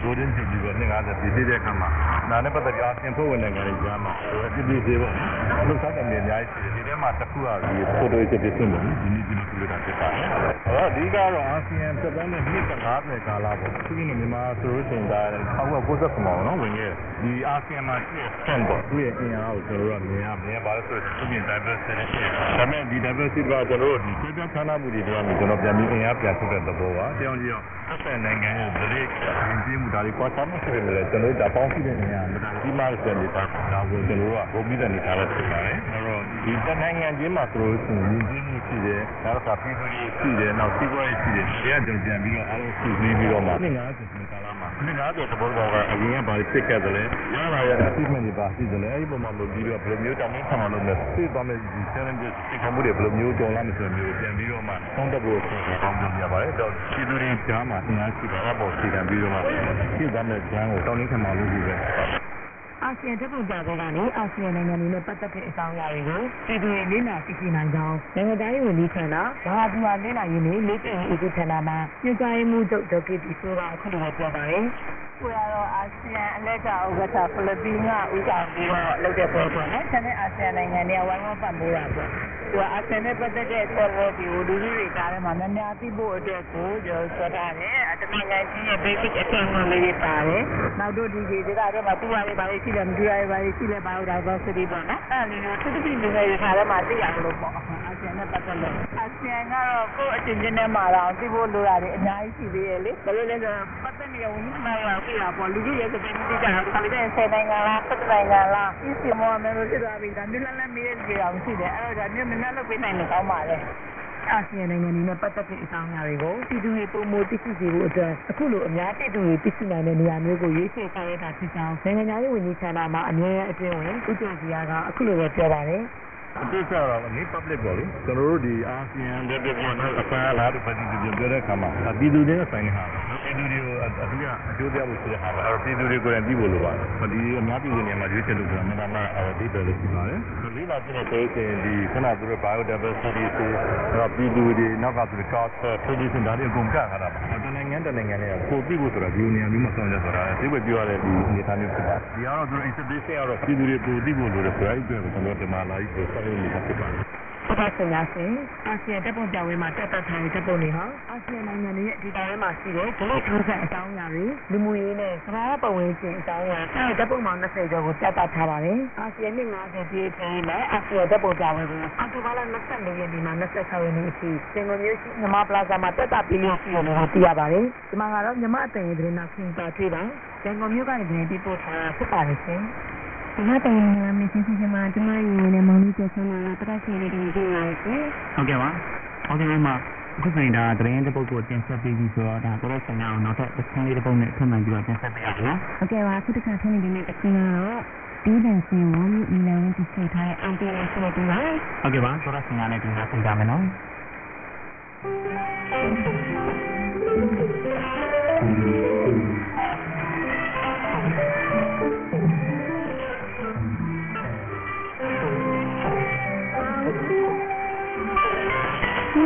Speaker 10: golden jubilee ပဲ50ပြည်ပြည့်တဲ့အခါမှာနာနဲ့ပတ်သက်ပြီးအာဆီယံဖွဲ့ဝင်နိုင်ငံတွေကြားမှာဟိုအပြည့်ပြည့်သေးပေါ့လှုပ်ရှားတဲ့နေအများကြီးရှိတယ်ဒီထဲမှာတစ်ခုကဒီ photo ရေးပြည့်စုံတယ်ဒီနေ့ဒီမှာပြုလုပ်တာဖြစ်ပါတယ်အဲ့တော့ဒီကတော့အာဆီယံသက်တမ်းနဲ့နှစ်50ကာလပေါ့သူကမြန်မာဆိုလို့ရှိရင်ဒါ1990မှာနော်ဝင်ခဲ့ဒီအာဆီယံမှာရှိတဲ့ stand ပေါ့သူရဲ့အင်အားကိုကျွန်တော်တို့ကမြင်ရမြင်ပါလို့ဆိုရင်သူမြင် diversity ရှိတယ်ဒါပေမဲ့ဒီ diversity ကကျွန်တော်တို့ဒီကျေးဇူးဌာနမှုတွေတော့ကျွန်တော်ပြန်ပြီးအင်အားပြန်ထုတ်တဲ့သဘောပါတောင်းကြည့်အောင်သက်ဆိုင်နိုင်ငံရဲ့ဒလိရင်ကျင်းမှုဒါတွေကွာခြားမှုဖြစ်နေတယ်ကျွန်တော်တို့ဒါပေါင်းကြည့်တဲ့နေရာမှာဒါဒီမှာစံနေတာဒါကိုကျွန်တော်တို့ကဘုံပြီးတဲ့နေသားလို့ဖြစ်ပါတယ်အဲ့တော့ဒီတနိုင်ငံချင်းမှာဆိုလို့ရှိရင်ရင်ကျင်းမှုရှိတယ်နောက်တစ်ခါပြည်သူတွေရှိတယ်နောက်စီးပွားရေးရှိတယ်တရားကြုံပြန်ပြီးတော့အားလုံးစုစည်းပြီးတော့မှ50 ကာလမှာ50သဘောတော်ကအရင်ကဘာဖြစ်ခဲ့တယ်လဲရလာရတဲ့ achievement တွေပါရှိတယ်လေအဲ့ဒီပုံမှာလို့ပြီးတော့ဘယ်လိုမျိုးတောင်းခံမှလုပ်လဲသိသွားမယ်ဒီ challenges ဒီကမှုတွေဘယ်လိုမျိုးကြော်လာမလဲမျိုးပြန်ပြီးတော့မှသုံးသပ်ဖို့ဆိုတော့ကောင်းကြရပါတယ်တော့ပြည်သူတွေကြားမှာအင်အားရှိတာအပေါ်စီကံပြီးတော့မှဖြစ်သွားမယ်ကျန်းကိုတောင်းခံမှလုပ်ပြီးပဲ
Speaker 3: အာဆီယံတပ်ပုံကြတဲ့ကနေအာဆီယံနိုင်ငံတွေနဲ့ပတ်သက်တဲ့အကြောင်းအရာတွေကိုပြည်သူတွေလေ့လာသိရှိနိုင်ကြောင်းနိုင်ငံသားရေးဝန်ကြီးဌာနဘာဟာဒီဟာလေ့လာရေးနဲ့လေ့ကျင့်ရေးဦးဌာနမှညွှန်ကြားရေးမှူးချုပ်ဒေါက်တာတီဆိုကအခုလိုပြောပါတယ် ကိုရတော့အာဆီယံအလက်ကဥက္ကဋ္ဌဖိလစ်ပင်းကဥဆောင်ပြီးတော့လုပ်တဲ့ပွဲပေါ့နော်။ဆန်တဲ့အာဆီယံနိုင်ငံတွေကဝိုင်းဝန်းပံ့ပိုးတာပေါ့။သူကအာဆီယံနဲ့ပတ်သက်တဲ့ဆက်လက်ဒီကိုလူကြီးတွေကြားထဲမှာများများသိဖို့အတွက်ကိုကျွန်တော်ပြောထားတယ်။တမန်နိုင်ငံကြီးရဲ့ basic အထက်မှလေးတွေပါတယ်။နောက်တို့ဒီဒီဒေသတွေမှာတူရတွေပါလေရှိတယ်မတူရတွေပါလေရှိလဲ biodiversity ပေါ့နော်။အဲ့ဒီလိုသူတိလူငယ်တွေထားထဲမှာသိရလို့ပေါ့။အာဆီယံနဲ့ပတ်သက်လို့အာဆီယံကတော့ကိုယ့်အချင်းချင်းနဲ့မှာတော့သိဖို့လိုတာတွေအများကြီးရှိသေးတယ်လေ။ဘာလို့လဲဆိုတော့ပတ်သက်နေတဲ့ဝန်ကြီးမှန်ရောပြတာပေါ့လူကြီးရဲ့စပင်းတိကျတာခါလေးတဲ့ဆယ်နိုင်ငံလား၁၇နိုင်ငံလားဒီစီမောမယ်လို့ဖြစ်သွားပြီဒါမျိုးလည်းလည်းမေးရကြအောင်ရှိတယ်အဲ့တော့ဒါမျိုးမနှက်လုပ်ပေးနိုင်လို့ကောင်းပါလေအာဆီယံနိုင်ငံတွေနဲ့ပတ်သက်တဲ့အကြောင်းအရာတွေကိုပြည်သူတွေပုံမသိရှိစေဖို့အတွက်အခုလိုအများပြည်သူတွေသိရှိနိုင်တဲ့နေရာမျိုးကိုရွေးချယ်ဆောင်ရွက်တာဖြစ်ကြောင်းနိုင်ငံရေးဝန်ကြီးဌာနမှအမြဲအကျဉ်းဝင်ဦးကျော်စီယာကအခုလိုပဲပြောပါတယ်
Speaker 11: အတိအကျတော့နေ public ပေါ့လေကျွန်တော်တို့ဒီအာဆီယံတဲ့ပြပြနဲ့အဖမ်းလာတဲ့ပတ်သက်ပြီးပြောတဲ့အခါမှာပြည်သူတွေဆိုင်နေတာပြည်သူတွေကိုအထူးအကျိုးပြဖို့ဆိုတဲ့ဟာပါအဲ့ပြည်သူတွေကိုယ်တိုင်ပြီးဖို့လိုပါတယ်ဒီအများပြည်သူနေရာမှာရွေးချယ်လို့ဆိုတာမှန်မှန်ဒီတယ်လို့ပြောပါတယ်လေးလာပြတဲ့ဒေသဒီခဏသူတို့ biodiversity ဆိုတော့ပြည်သူတွေနောက်ကသူ cost tradition ဒါတွေအကုန်ကထားတာပါတနိုင်ငံတနိုင်ငံနဲ့ကိုပြီးဖို့ဆိုတာဒီနေရာမျိုးမှာဆောင်ရွက်ဆိုတာသိပဲပြောရတဲ့ဒီအနေအထားမျိုးဖြစ်ပါတယ်ဒီကတော့သူ exhibition ကတော့ပြည်သူတွေကိုပြီးဖို့လိုတယ်ဆိုတော့အဲ့ဒီကတော့ကျွန်တော်ဒီမှာလာပြီးဆောင်ရွက်နေတာဖြစ်ပါတယ်
Speaker 3: ပထမဆုံးရှင်အာဆီယံတပ်ပုံပြောင်းဝဲမှာတက်တက်ထိုင်တပ်ပုံတွေဟာအာဆီယံနိုင်ငံတွေရဲ့ဒီတိုင်းမှာရှိတဲ့ဒလိထိုးဆက်အကြောင်းအရာတွေလူမှုရေးနဲ့ကမ္ဘာပတ်ဝန်းကျင်အကြောင်းအရာအဲတပ်ပုံမှာ20ကျော်ကိုတက်တက်ထားပါတယ်အာဆီယံနှစ်90ပြည့်ပြည့်နဲ့အာဆီယံတပ်ပုံပြောင်းဝဲကိုအော်တိုဘာလ24ရက်နေ့မှာ26ရက်နေ့အထိစင်ကုန်မြို့ရှိမြမပလာဇာမှာတက်တက်ပြီးလို့ရှိရလို့သိရပါတယ်ဒီမှာကတော့မြမအတန်ရဲ့သတင်းနောက်ခင်ပါတွေ့ပါစင်ကုန်မြို့ကနေသတင်းပေးပို့ထားဖြစ်ပါတယ်ရှင် ဒီမှာတင်လာမယ့်စီစဉ်မှာဒီမှာရင်းနဲ့မောင်လေးကျဆန်းလာတရက်စီလေးတွေကြည့်ရအောင်ရှင်
Speaker 8: ဟုတ်ကဲ့ပါဟုတ်ကဲ့ပါအခုဆိုရင်ဒါသတင်းတစ်ပုဒ်ကိုတင်ဆက်ပြီးပြီဆိုတော့ဒါကိုယ်ဆိုင်အောင်နောက်ထပ်တစ်ခန်းလေးတစ်ပုဒ်နဲ့ထပ်မံပြီးတော့တင်ဆက်ပေးရအောင်နော်
Speaker 3: ဟုတ်ကဲ့ပါအခုတစ်ခါထပ်နေတဲ့တစ်ခါကတော့ဒီဒန်စင်ဝမ်မီလန်တီစိတ်ထားတဲ့အန်တီနဲ့ဆက်တူပါ
Speaker 8: ဟုတ်ကဲ့ပါဆိုတော့ဆိုင်ကနေဒီမှာဆက်ကြမယ်
Speaker 7: နော်
Speaker 8: ဟ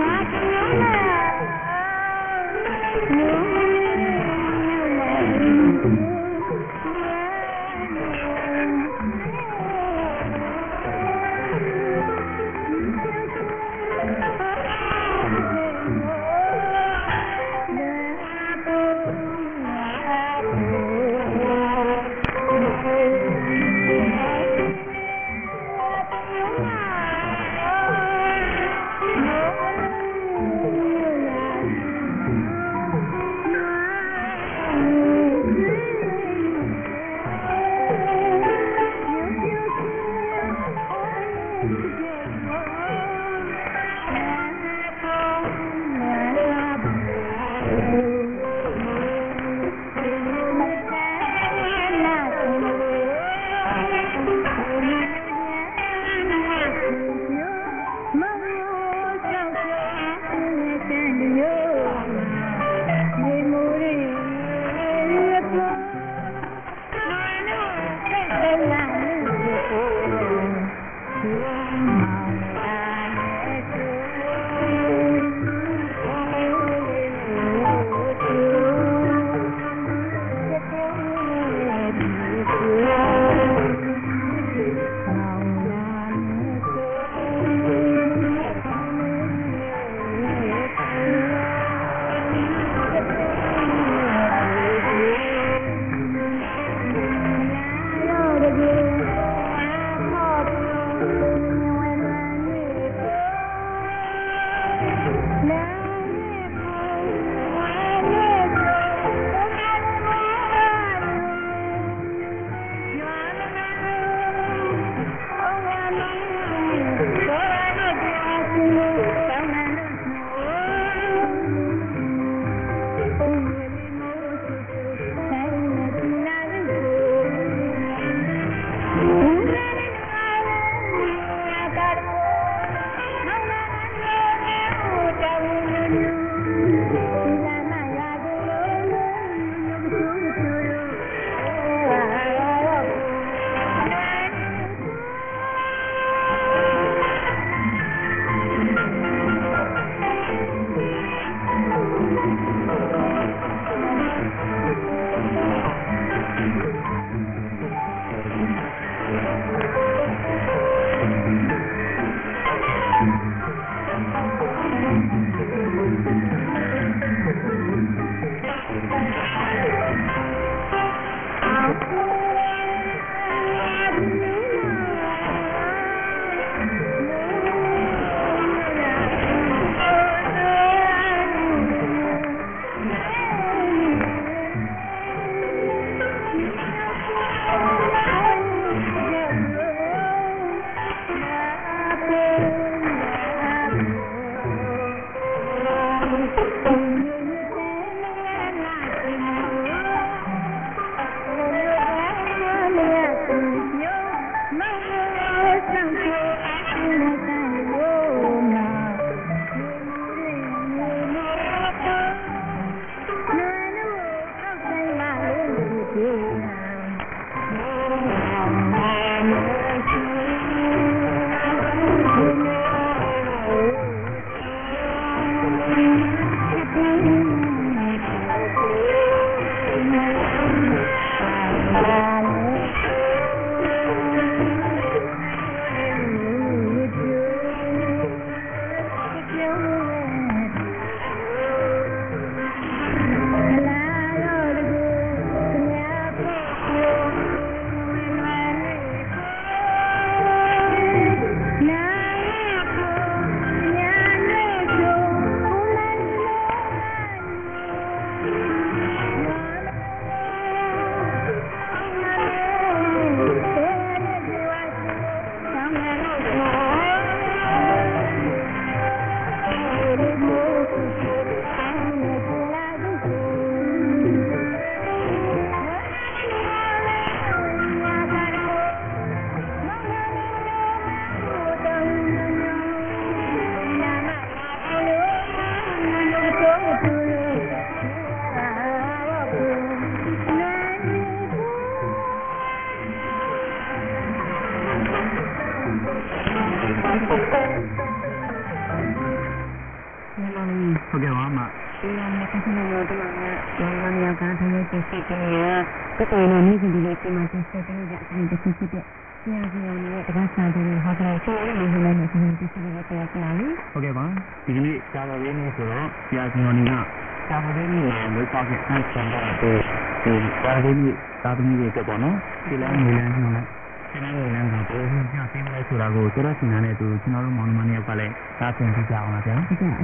Speaker 8: ဒီစာတော်လေးသာသမီတွေတက်ပေါ့နော်ဒီလမ်းနေလမ်းညွှန်လိုက်ဒီလမ်းနေလမ်းကပုံမှန်ကျဆင်းလိုက်ဆိုတာကိုတော်တော်ရှင်နာနဲ့သူကျွန်တော်တို့မောင်နှမတွေကလည်းသာသင်ပြကြအောင်လားဗျာ
Speaker 7: ဒီကအချင်း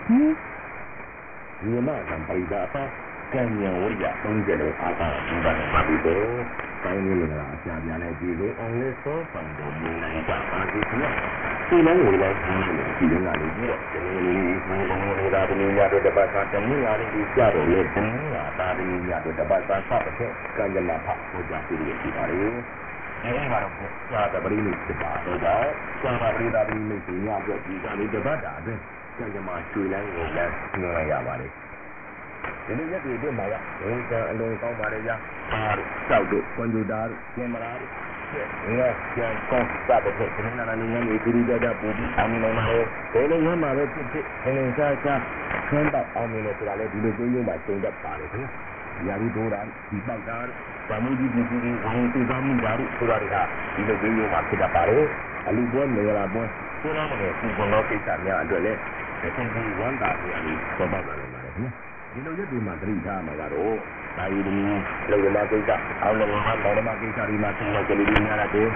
Speaker 4: ဒီမှာကံပိဒါပါကံညာဝိရ30လို့အားသာဒီပါပါပြီးတော့တိုင်းနေလာအရှာပြနဲ့ဒီလိုအောင်လဲစောပန်တော်မူနိုင်တာပါဒီကနေ့ ဒီလမ်းကိုလည်းဒီလိုဒီလိုလာလို့ပြီးတော့ဒီလိုလေးဒီလိုလေးဒါတနည်းများတော့တပတ်စာတနည်းအားလေးကြတော့လေဒီမှာဒါတနည်းများတော့တပတ်စာစတဲ့ကံကြမ္မာဖတ်ကိုကြည့်ရစီပါလေအဲဒီမှာတော့စာတပရိနိစပါတော့ဒါစာတပရိဒါပရိနိစညပြောဒီကနေ့တပတ်တာအတွင်းကံကြမ္မာကျွေလန်းကိုလည်းညွှန်လိုက်ရပါလေဒီလိုရက်တွေအတွင်းမှာကဝန်ခံအလုံးကောင်းပါလေဗျာပါတို့စောက်တို့ကွန်ပျူတာတို့ကင်မရာတို့ ငါပြန်ကောင်းစတဲ့ဒီနေ့နာနေနေဒီဒီကြကြပူပြီးအမင်းနိုင်ပါလေဘယ်လိုရမှာပဲဖြစ်ဖြစ်ခင်းစားစားခင်းတော့အောင်နေလို့ဆိုတာလေဒီလိုကျင်းကျင်းမှာကျင်းတတ်ပါလေခင်ဗျာဒီရီတို့တာ ဒီပေါက်တာဗာမူကြီးဒီဒီဝင်သူသားမှုဓာတ်ဆိုတာတွေကဒီလိုကျင်းကျင်းမှာဖြစ်တတ်ပါလေအလူပွဲနေရာပွဲဆိုတာကလည်းဒီဘလောကိစ္စများအတွက်လေဒီသင်္ကေဝန္တာတွေအပြီးပေါ်ပေါက်လာတယ်ခင်ဗျာဒီလိုရက်ဒီမှာသတိထားမှာကတော့ဒါယူဒီလောကမာကိစ္စအောင်လောကမာလောကမာကိစ္စဒီမှာသင်တော့ကလေးများရတယ်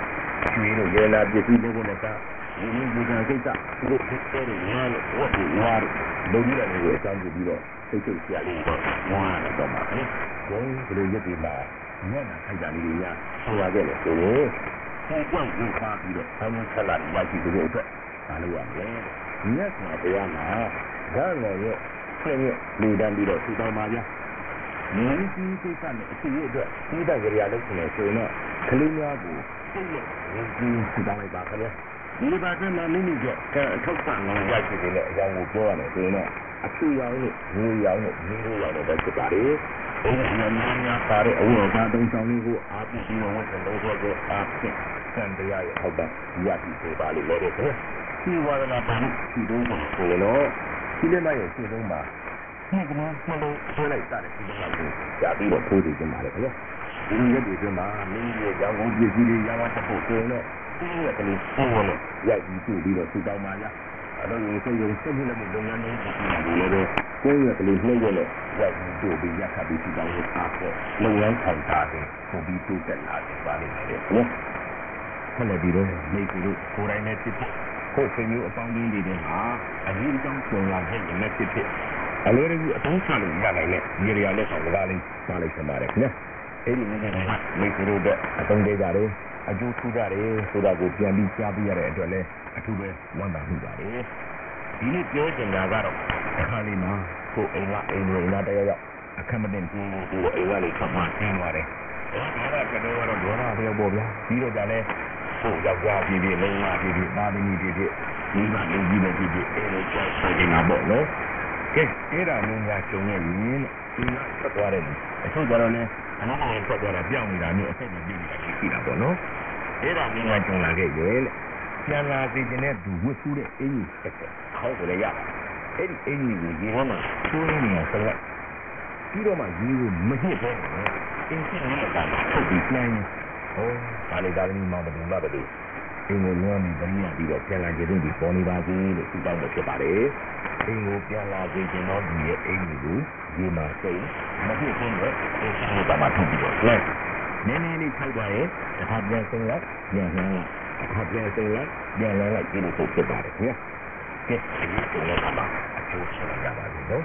Speaker 4: ကျွေးလို့ရေလာပစ္စည်းတွေနဲ့ကဒီလိုဒီကကိစ္စဒီလိုဖြစ်တဲ့ညာလို့ဝတ်ပြီးညာလို့လုံရတယ်ကိုအကြောင်းပြုပြီးတော့စိတ်စိတ်ဆရာလေးတော့ဝါရတော့မှာလေဘုံဒီလိုရက်ဒီမှာညနာခိုက်တာလေးတွေများဆိုရခဲ့တယ်ဆိုရင်ဆက်ကြောက်ယူခါပြီးတော့ဘုံဆက်လာရရှိတဲ့အတွက်မလုပ်ရမယ်ညက်မှာတရားမှာဒါလည်းရဲ့ဆင်းရဲလေတန်းပြီးတော့ထူထောင်ပါဗျာ။ ဒီဒီကိစ္စနဲ့အစီအအတွက်ဒီတဲ့ကြရာလုပ်နေဆိုရင်တော့ကလေးများကိုစိတ်နဲ့ဝင်ပြီးထူထောင်လိုက်ပါခင်ဗျာ။ဒီဘာကမှမိမိကြောင့်ကအထောက်ပံ့ငွေရရှိနေတဲ့အကြောင်းကိုပြောရမယ်ဆိုရင်တော့အဖြူရောင်နဲ့ငွေရောင်နဲ့မင်းတို့ရောင်နဲ့ပဲဖြစ်ပါလေ။ဒီမှာများများပါတဲ့အဝတ်အစားသုံးဆောင်လေးကိုအားပြပြီးတော့ဝတ်တဲ့လို့ဆိုတော့အားဖြင့်စံတရားရဲ့ဟုတ်တယ်ရရှိစေပါလိမ့်မယ်ခင်ဗျာ။ဒီဝါဒနာပါလို့ဒီလိုကိုဆိုရင်တော့ဒီလက်မရဲ့ရှင်းဆုံးမှာ ဒီကနေ့မလို့ဆွဲလိုက်တာတဲ့ဒီလိုကိုကြာပြီးတော့ထိုးစီကြပါလေခင်ဗျာဒီလိုရက်တွေအတွင်းမှာမင်းရဲ့ရောင်ကုန်ပစ္စည်းတွေရောင်းဝတ်ဖို့ဆိုရင်တော့ဒီရက်ကလေးပုံဝင်လို့ရိုက်ပြီးပြီးတော့ထူတောင်းပါရအဲ့တော့ဒီစိတ်ရုံစိတ်နဲ့လုပ်ငန်းတွေဒီလိုလည်းကိုယ်ရက်ကလေးနှိမ့်ရလို့ရိုက်ပြီးတို့ပြီးရက်ခပြီးထူတောင်းလို့အားဖြင့်လုပ်ငန်းဆောင်တာတွေပုံပြီးတိုးတက်လာတယ်ပါလိမ့်မယ်ခင်ဗျာဆက်လက်ပြီးတော့မိတ်ဆွေတို့ကိုယ်တိုင်နဲ့ဖြစ်ဖြစ်ကိုယ်ဆွေမျိုးအပေါင်းအသင်းတွေဟာအရင်အကြောင်းပြောရတဲ့ရမယ့်ဖြစ်ဖြစ် အလွယ်တကူအသုံးချလို့ရနိုင်တဲ့ဒီနေရာလက်ဆောင်ကလေးပါလိမ့်စပါတယ်ခင်ဗျာအဲ့ဒီနည်းနဲ့မိတ်ဆွေတို့အသုံးတွေကြတယ်အကျိုးထူးကြတယ်ဆိုတာကိုပြန်ပြီးကြားပြရတဲ့အတွက်လည်းအထူးပဲဝမ်းသာမိပါတယ်ဒီနေ့ပြောချင်တာကတော့အခါလေးမှာကိုအိမ်ကအိမ်ဝင်လာတရားရောက်အခက်မတင်ဘူးကိုအိမ်ကလေးခမတင်းသွားတယ်ဒါကတော့ကတော့ဒေါသတယောက်ပေါ့ဗျာပြီးတော့ကြလဲဟိုယောက်ျားဖြစ်ဖြစ်မိန်းမဖြစ်ဖြစ်သားသမီးဖြစ်ဖြစ်ဒီမှာလူကြီးလည်းဖြစ်ဖြစ်အဲလိုကြောက်နေတာပေါ့နော် ကဲအဲ့ဒါမျိုးများကျုံနေပြီဒီမှာထွက်သွားတယ်အချို့ကြတော့လည်းအနားထွက်သွားတာပြောင်းနေတာမျိုးအဆက်မပြေးနေတာရှိတာပေါ့နော်အဲ့ဒါမျိုးများကျုံလာခဲ့ရဲ့လေပြန်လာစီခြင်းတဲ့သူဝတ်ဖူးတဲ့အင်ကြီးဆက်ဆက်ခေါင်းကိုလည်းရအဲ့ဒီအင်ကြီးကိုရေထဲမှာထိုးနေရဆက်လက်ပြီးတော့မှရေကိုမဟစ်ပဲအင်းစစ်နေတာထုတ်ပြီးနှိုင်းဟောဒါလေဒါသမီးမောင်ဘယ်လို မှမသိအင်းကိုလွမ်းပြီးတရိယာပြီးတော့ပြန်လာကြတဲ့ဒီပေါ်နေပါစေလို့သူတောင်းလို့ဖြစ်ပါတယ်အင်းကိုပြန်လာစေခြင်းတော့ဒီရဲ့အင်းကိုရေမှာစိတ်မဟစ်ဘူးတော့အင်းကိုပါမထုတ်ပြီးတော့လဲနည်းနည်းလေးထိုက်သွားရဲ့တစ်ခါပြန်ဆုံးလိုက်ပြန်လှမ်းလိုက်တစ်ခါပြန်ဆုံးလိုက်ပြန်လှမ်းလိုက်ဒီလိုပုတ်ဖြစ်ပါတယ်ခင်ဗျာကဲဒီကိုလည်းပါအကျိုးရှိကြပါလိမ့်နော်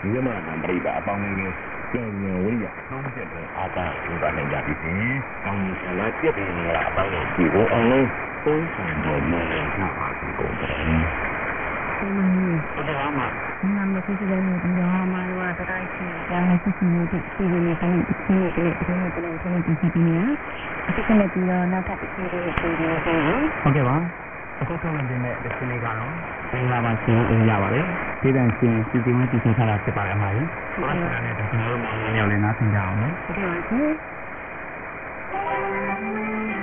Speaker 4: ဒီမှာအမရိကအပေါင်း ကြီးပြန်ရင်ဝိရသုံးချက်နဲ့အာသာကျူတာနိုင်ကြပြီဖြင့်ကောင်းကြီးဆလာပြည့်ပြည့်နေရအပေါင်းကိုကြည့်ဖို့အောင်လို့သုံးဆောင်တော်မူတဲ့ဟာပါဒီကုန်တယ်
Speaker 3: ဒီမှာနေ
Speaker 4: အဲ့ဒါမှ
Speaker 3: ဒီမှာမဖြစ်တဲ့နေပြီးတော့မှာတော့တတိုင်းချင်းကြားနေစစ်စစ်နေဒီစီနေတိုင်းဒီစီနေဒီဒီနေတိုင်းချင်းဒီစီနေအခုကလည်းပြီးတော့နောက်ထပ်ဒီစီနေဒီနေဆိုရင်
Speaker 6: ဟုတ်ကဲ့ပါ အခုဆုံးနေတဲ့ဒီစနေကတော့မင်္ဂလာပါရှင်အင်းရပါတယ်ဒီတန်ရှင်စီစီမတီစီထားတာဖြစ်ပါတယ်အမကြီးဟုတ်ကဲ့အဲ့ဒါကျွန်တော်တို့မောင်လေးယောက်လည်းနားဆင်ကြအောင်နော်
Speaker 3: ဒီလိုဆို
Speaker 8: Thank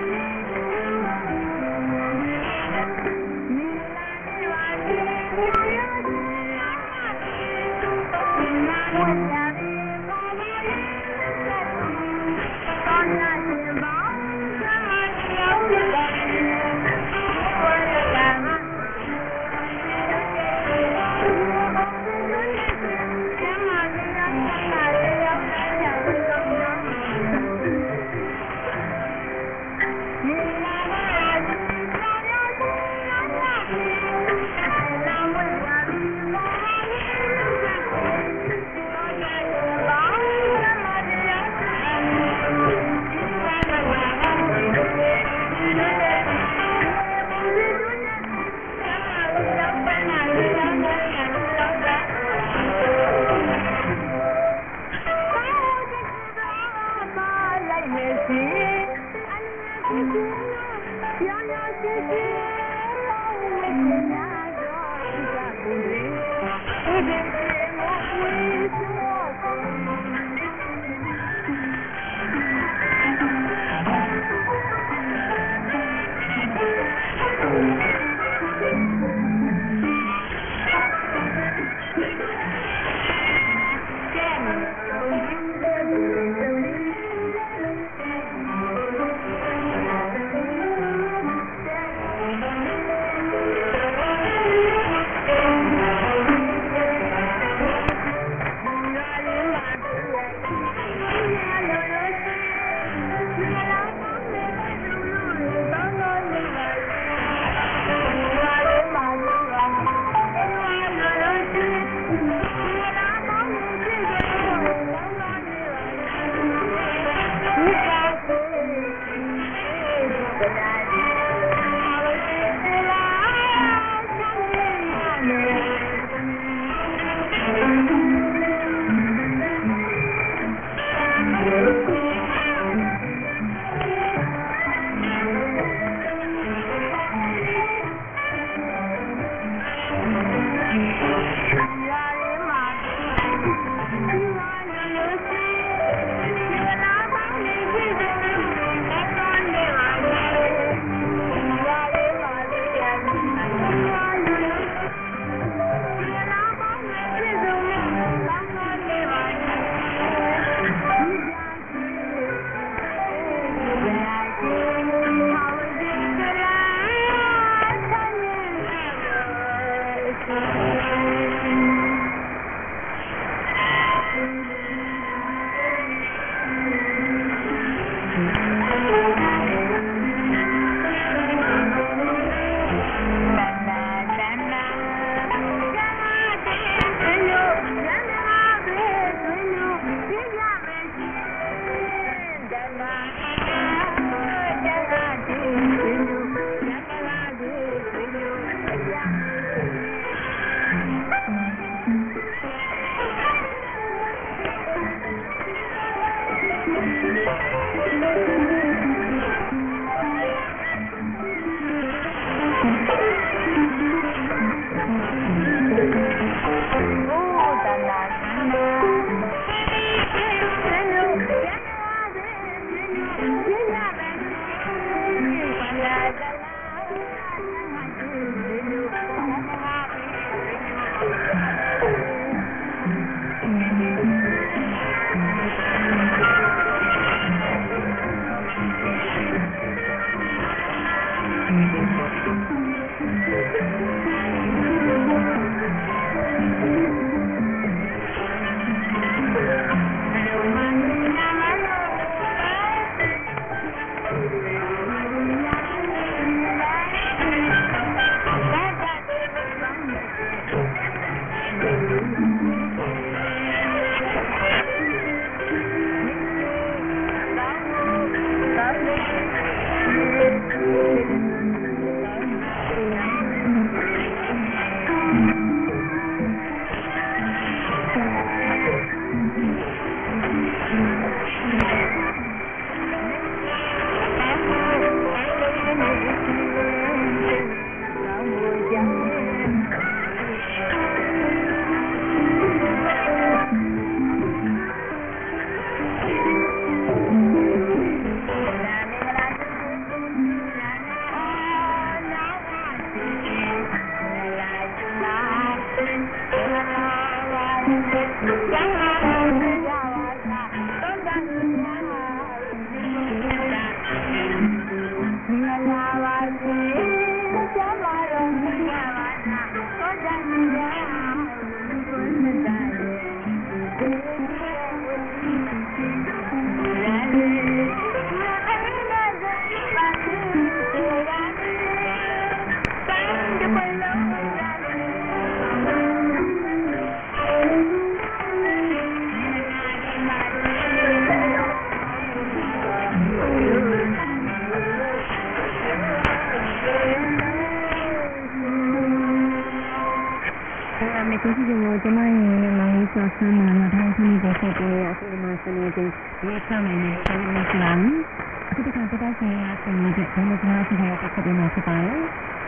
Speaker 7: တက်ဆိုင်ရာဆင်နေတဲ့ဘယ်လိုကြောင့်ဆက်ရတဲ့ပုံမှာဖြစ်ပါလဲ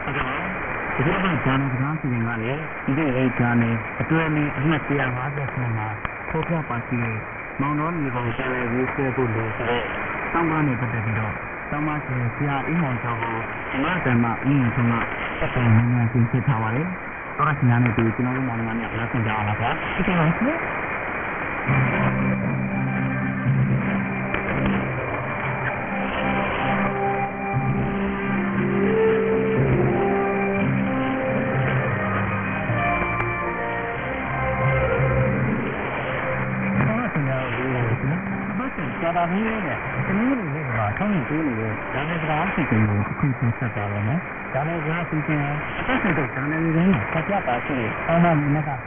Speaker 5: ဟုတ်ကဲ့ပါဒီလိုမှဂျာနယ်စကားစီစဉ်ကလည်းဒီလိုရေးဂျာနယ်အတွဲနဲ့အမှတ်150ဆန်းမှာဖော်ပြပါရှိတဲ့မောင်တော်မြေပုံကျဲရေးဆွဲဖို့လို့ဆိုတော့တောင်းပန်နေပတ်သက်ပြီးတော့တောင်းပန်ရှင်ဆရာအင်းမောင်ကျော်ကိုဓမ္မဓမ္မအင်းဆုံးကတက်တယ်နည်းနည်းပြင်ဖြစ်ထားပါတယ်တော့ဆရာနဲ့ဒီကျွန်တော်တို့မောင်နှမနဲ့လက်ဆင်ကြအောင်လားဗျာ
Speaker 7: ဒီကနေ့
Speaker 5: တို့လည်းပါဆောင်းနေသေးတယ်ဒါနဲ့စကားစီစဉ်ကိုအခုပြန်ဆက်ပါတော့မယ်ဒါနဲ့စကားစီစဉ်အသက်ဆက်တော့ဒါနဲ့လည်းဆက်ပြပါရှိတယ်အောင်းမမင်းကတော်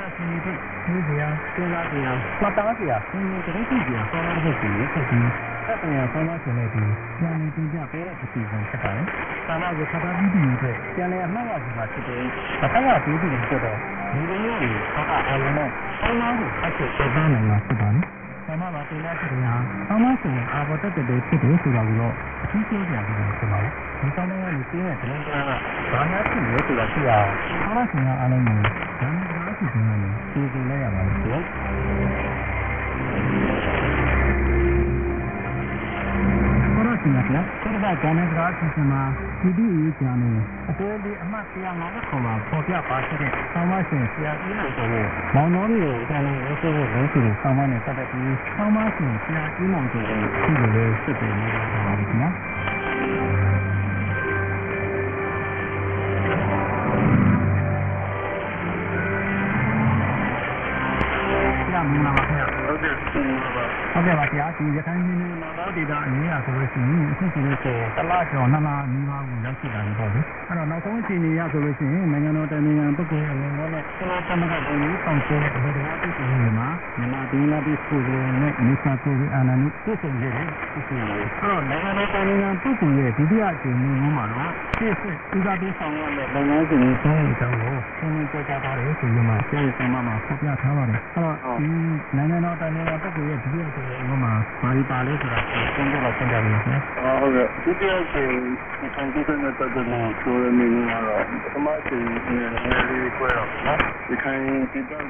Speaker 5: တော်ရှင်နေတဲ့ဒီစရာစဉ်းစားကြရမှတ်သားကြရဒီလိုတည်းကြည့်ကြဆောင်းရတဲ့စီဆက်ပြီးဆက်ပြန်ဆောင်းရရှင်တဲ့ဒီညာနေတင်ကြပေးတဲ့အစီအစဉ်ဖြစ်ပါတယ်။သာမန်ကိုခတာပြီးပြီးအတွက်ကျန်တဲ့အမှတ်အစီအစဉ်ဖြစ်တယ်။အထက်ကပြီးပြီးဆိုတော့ဒီလိုမျိုးကိုအခါအလုံးနဲ့ဆောင်းရကိုအချက်ပြသနိုင်မှာဖြစ်ပါတယ်။ ဆမပါတင်လာဖြစ်နေတာ။ဆောင်းမဆိုရင်အာဘောတက်တဲ့ဖြစ်တယ်ဆိုတာကိုတော့အထူးပြောပြရမှာဖြစ်ပါလေ။ဒီဆောင်းကနေပြင်းတဲ့ဒလန်ကဘာများဖြစ်လဲဆိုတာသိအောင်ဆောင်းမဆိုရင်အားလုံးကိုဒါနဲ့ဒါဖြစ်နေတယ်။ဒီလိုလဲရမှာလေ။ ရစီနာကဆက်ရကဂျာနယ်စကားအစီအစဉ်မှာဒီဒီအေးဂျာနယ်အတွဲဒီအမှတ်150ခေါ်မှာပေါ်ပြပါရှိတဲ့ဆောင်းမရှင်ဆရာကြီးလို့ဆိုဖို့မောင်တော်တွေကိုအတိုင်းလေးဆိုဖို့လုံးစီဆောင်းမနဲ့ဆက်တဲ့ပြီးဆောင်းမရှင်ဆရာကြီးမောင်တို့ကိုဒီလိုလေးစစ်တယ်နေတာပါခင်ဗျာ ဟုတ်ကဲ့ပါဗျာဒီရခိုင်ပြည်နယ်မှာတော့ဒေတာအနည်းအားဆိုလို့ရှိရင်အခုဆိုလို့ရှိရင်တစ်လကျော်နှစ်လနီးပါးကိုရောက်ရှိလာပြီပေါ့လေအဲ့တော့နောက်ဆုံးအခြေအနေရဆိုလို့ရှိရင်နိုင်ငံတော်တိုင်ပင်ခံပုဂ္ဂိုလ်အနေနဲ့လည်းကျွန်တော်သမဂပုံကြီးဆောင်ကျဲတဲ့ဒေတာပြည်ပြည်မှာမြန်မာပြည်နာပြည်ကိုယ်နဲ့မိစ္ဆာကိုယ်အာဏာနုပြည်စုံရတဲ့ပြည်စုံရအဲ့တော့နိုင်ငံတော်တိုင်ပင်ခံပုဂ္ဂိုလ်ရဲ့ဒုတိယအကြိမ်မျိုးမှာတော့ပြည်စစ်ဦးစားပေးဆောင်ရတဲ့လုပ်ငန်းစဉ်တွေဆုံးအကြောင်းကိုရှင်းလင်းပြောကြားထားတယ်ဆိုပြီးမှကျေးဇူးမှမှာဖော်ပြထားပါတယ်အဲ့တော့ဒီနိုင်ငံတော်တိုင်ပင်ခံပုဂ္ဂိုလ်ရဲ့ဒုတိယအကြိမ်မျိုးမှာဘာဒီပါလဲဆိုတာသုံးပြပါဆင်းကြပါမယ်ခင်ဗျာ
Speaker 10: ဟုတ်ကဲ့ဒီတရားရှင်ဒီခံကြည့်တဲ့ပတ်သက်လို့ဆိုရမင်းကတော့ပထမချိန်နဲ့လည်းလေးခွဲတော့နော်ဒီခံဒီတော့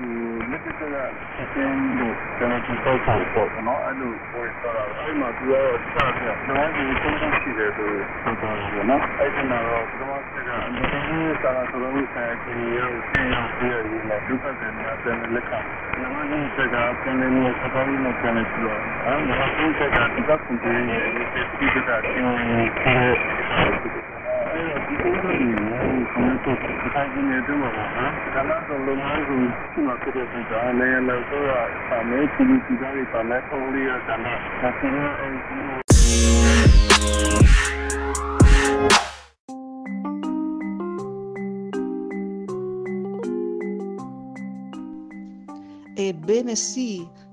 Speaker 10: လက်တက်ကဆက်စင်းလို့ကျွန်တော်ဒီပေါ့ပေါ့ပေါ့နော်အဲ့လိုပြောရတာအဲ့မှာသူကတော့စတာပြတော့ဒီသုံးခုရှိတယ်ဆိုတော့တော့နော်အဲ့ဒီမှာတော့ပထမချက်ကအမြဲတမ်းစာလာဆိုလို့ဆိုင်ချင်းရောဆင်းရောပြည့်ရည်နဲ့ဒုက္ခတွေနဲ့အတဲ့လက်ခံနမကြီးစကားပြန်နေနေစကားလေးနဲ့ပြန်နေပြီးတော့အဲ့မှာဆုံးချက်ကဒီကကွန်တီနဲ့ဒီကတာချင်းအဲ့ဒီလိုမျိုးဆန္ဒတော့ခိုင်းနေတယ်မှာနော်ဒါမှတော့လုံးဝကိုဒီမှာဖြစ်တဲ့ကြာလည်းလည်းဆိုတော့ဆာမဲချီချီကြရတာနဲ့ပုံလေးရတာနဲ့ဒါကလည်းအဲ့ဒီ
Speaker 12: Ebbene sì,